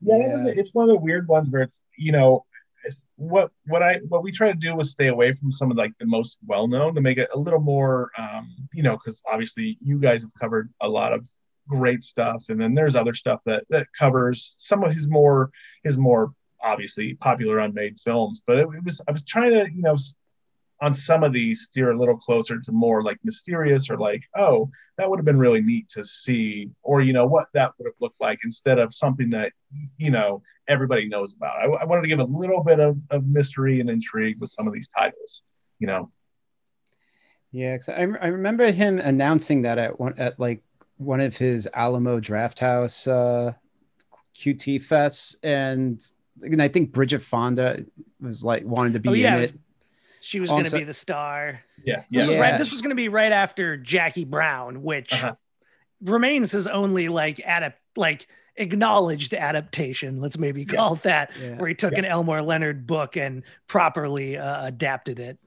Speaker 6: Yeah,
Speaker 5: Yeah.
Speaker 6: it. it's one of the weird ones where it's you know what what I what we try to do was stay away from some of like the most well known to make it a little more um, you know because obviously you guys have covered a lot of great stuff. And then there's other stuff that that covers some of his more his more obviously popular unmade films but it, it was I was trying to you know on some of these steer a little closer to more like mysterious or like oh that would have been really neat to see or you know what that would have looked like instead of something that you know everybody knows about. I, I wanted to give a little bit of, of mystery and intrigue with some of these titles you know?
Speaker 5: Yeah, I, I remember him announcing that at one at like one of his Alamo Drafthouse uh, QT fests, and, and I think Bridget Fonda was like wanted to be
Speaker 4: Oh, yeah,
Speaker 5: in
Speaker 4: it
Speaker 5: it.
Speaker 4: She was going to be the star.
Speaker 6: yeah
Speaker 4: This,
Speaker 6: yeah
Speaker 4: was,
Speaker 5: Yeah.
Speaker 4: right, this was going to be right after Jackie Brown, which
Speaker 6: Uh-huh.
Speaker 4: remains his only like adapt like acknowledged adaptation. Let's maybe
Speaker 6: Yeah.
Speaker 4: call it that,
Speaker 5: Yeah.
Speaker 4: where he took an Elmore Leonard book and properly uh, adapted it.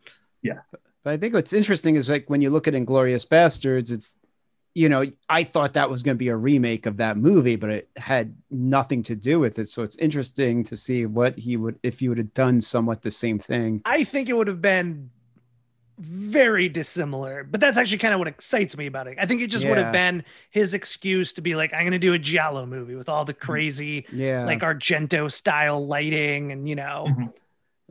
Speaker 4: Yeah.
Speaker 5: But I think what's interesting is like when you look at Inglourious Basterds, it's you know I thought that was going to be a remake of that movie, but it had nothing to do with it. So it's interesting to see what he would if he would have done somewhat the same thing.
Speaker 4: I think it would have been very dissimilar. But that's actually kind of what excites me about it. I think it just would have been his excuse to be like, I'm going to do a Giallo movie with all the crazy,
Speaker 5: Yeah.
Speaker 4: like Argento style lighting and, you know,
Speaker 6: Mhm.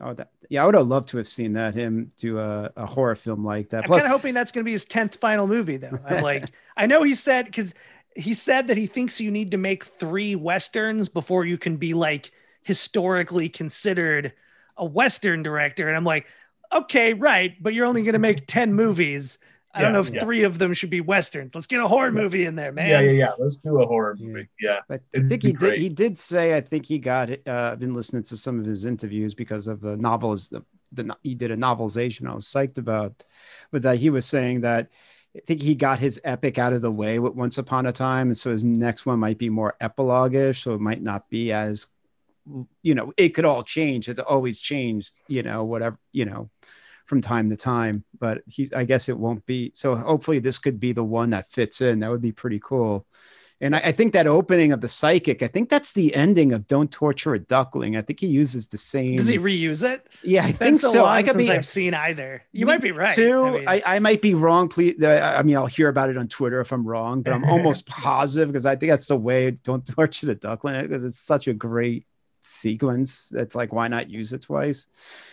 Speaker 5: Oh, that, yeah, I would have loved to have seen that him do a, a horror film like that.
Speaker 4: I'm
Speaker 5: Plus,
Speaker 4: kind of hoping that's going to be his 10th final movie, though. I'm like, I know he said, because he said that he thinks you need to make three Westerns before you can be like historically considered a Western director. And I'm like, okay, right. But you're only going to make 10 movies. I don't know if
Speaker 6: yeah.
Speaker 4: three of them should be Westerns. Let's get a horror movie in there, man.
Speaker 6: Yeah, yeah, yeah. Let's do a horror movie. Yeah.
Speaker 5: I
Speaker 6: It'd
Speaker 5: think
Speaker 6: be
Speaker 5: he did. He did say. I think he got. it. Uh, I've been listening to some of his interviews because of the novels. The, the he did a novelization. I was psyched about, but that he was saying that. I think he got his epic out of the way with Once Upon a Time, and so his next one might be more epilogue-ish. So it might not be as, you know, it could all change. It's always changed. You know, whatever. You know, from time to time. But he's. I guess it won't be. So hopefully this could be the one that fits in. That would be pretty cool. And I, I think that opening of the psychic, I think that's the ending of "Don't Torture a Duckling." I think he uses the same.
Speaker 4: Does he reuse it?
Speaker 5: yeah, I think so. I could be.
Speaker 4: I've seen either. You might be right.
Speaker 5: Too.
Speaker 4: I mean-
Speaker 5: I, I might be wrong. Please, uh, I mean, I'll hear about it on Twitter if I'm wrong, but I'm almost positive because I think that's the way. Don't torture the duckling because it's such a great sequence. It's like, why not use it twice?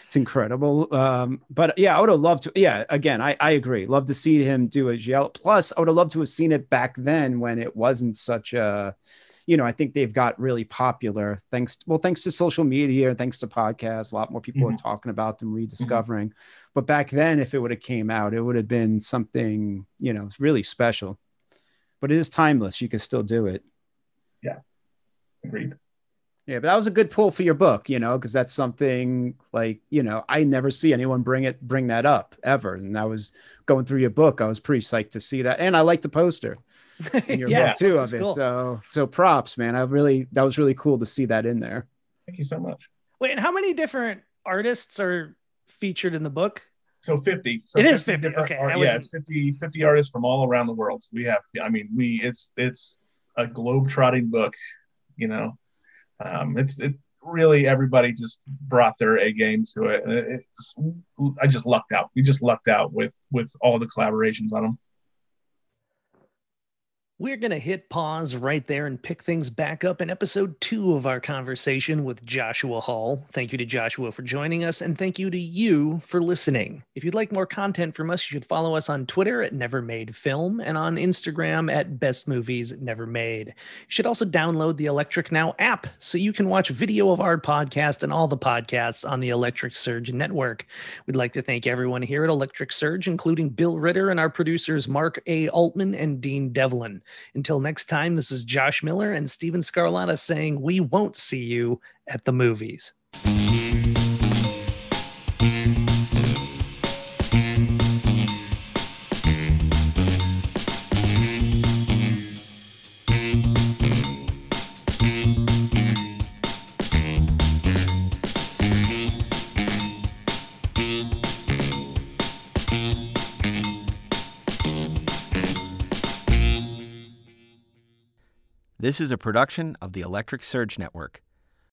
Speaker 5: It's incredible. Um, but yeah, I would have loved to. Yeah, again, I, I agree. Love to see him do a gel. Plus, I would have loved to have seen it back then when it wasn't such a. You know, I think they've got really popular thanks. Well, thanks to social media, and thanks to podcasts, a lot more people are talking about them, rediscovering. But back then, if it would have came out, it would have been something you know really special. But it is timeless. You can still do it.
Speaker 6: Yeah, agreed.
Speaker 5: Yeah, but that was a good pull for your book, you know, because that's something like, you know, I never see anyone bring it, bring that up ever. And I was going through your book, I was pretty psyched to see that, and I like the poster in your
Speaker 4: Yeah,
Speaker 5: book too of it.
Speaker 4: cool.
Speaker 5: So, so props, man. I really, that was really cool to see that in there.
Speaker 6: Thank you so much.
Speaker 4: Wait, and how many different artists are featured in the book?
Speaker 6: So 50. So
Speaker 4: It is 50,
Speaker 6: different
Speaker 4: okay,
Speaker 6: art-
Speaker 4: I
Speaker 6: yeah, it's 50, 50 artists from all around the world. So we have, I mean, we, it's, it's a globe trotting book, you know, um, it's, it really, everybody just brought their A game to it. And it, it's, I just lucked out. We just lucked out with, with all the collaborations on them.
Speaker 4: We're going to hit pause right there and pick things back up in episode two of our conversation with Joshua Hall. Thank you to Joshua for joining us, and thank you to you for listening. If you'd like more content from us, you should follow us on Twitter at Never Made Film and on Instagram at Best Movies Never Made. You should also download the Electric Now app so you can watch video of our podcast and all the podcasts on the Electric Surge network. We'd like to thank everyone here at Electric Surge, including Bill Ritter and our producers Mark A. Altman and Dean Devlin. Until next time, this is Josh Miller and Steven Scarlatta saying we won't see you at the movies.
Speaker 1: This is a production of the Electric Surge Network.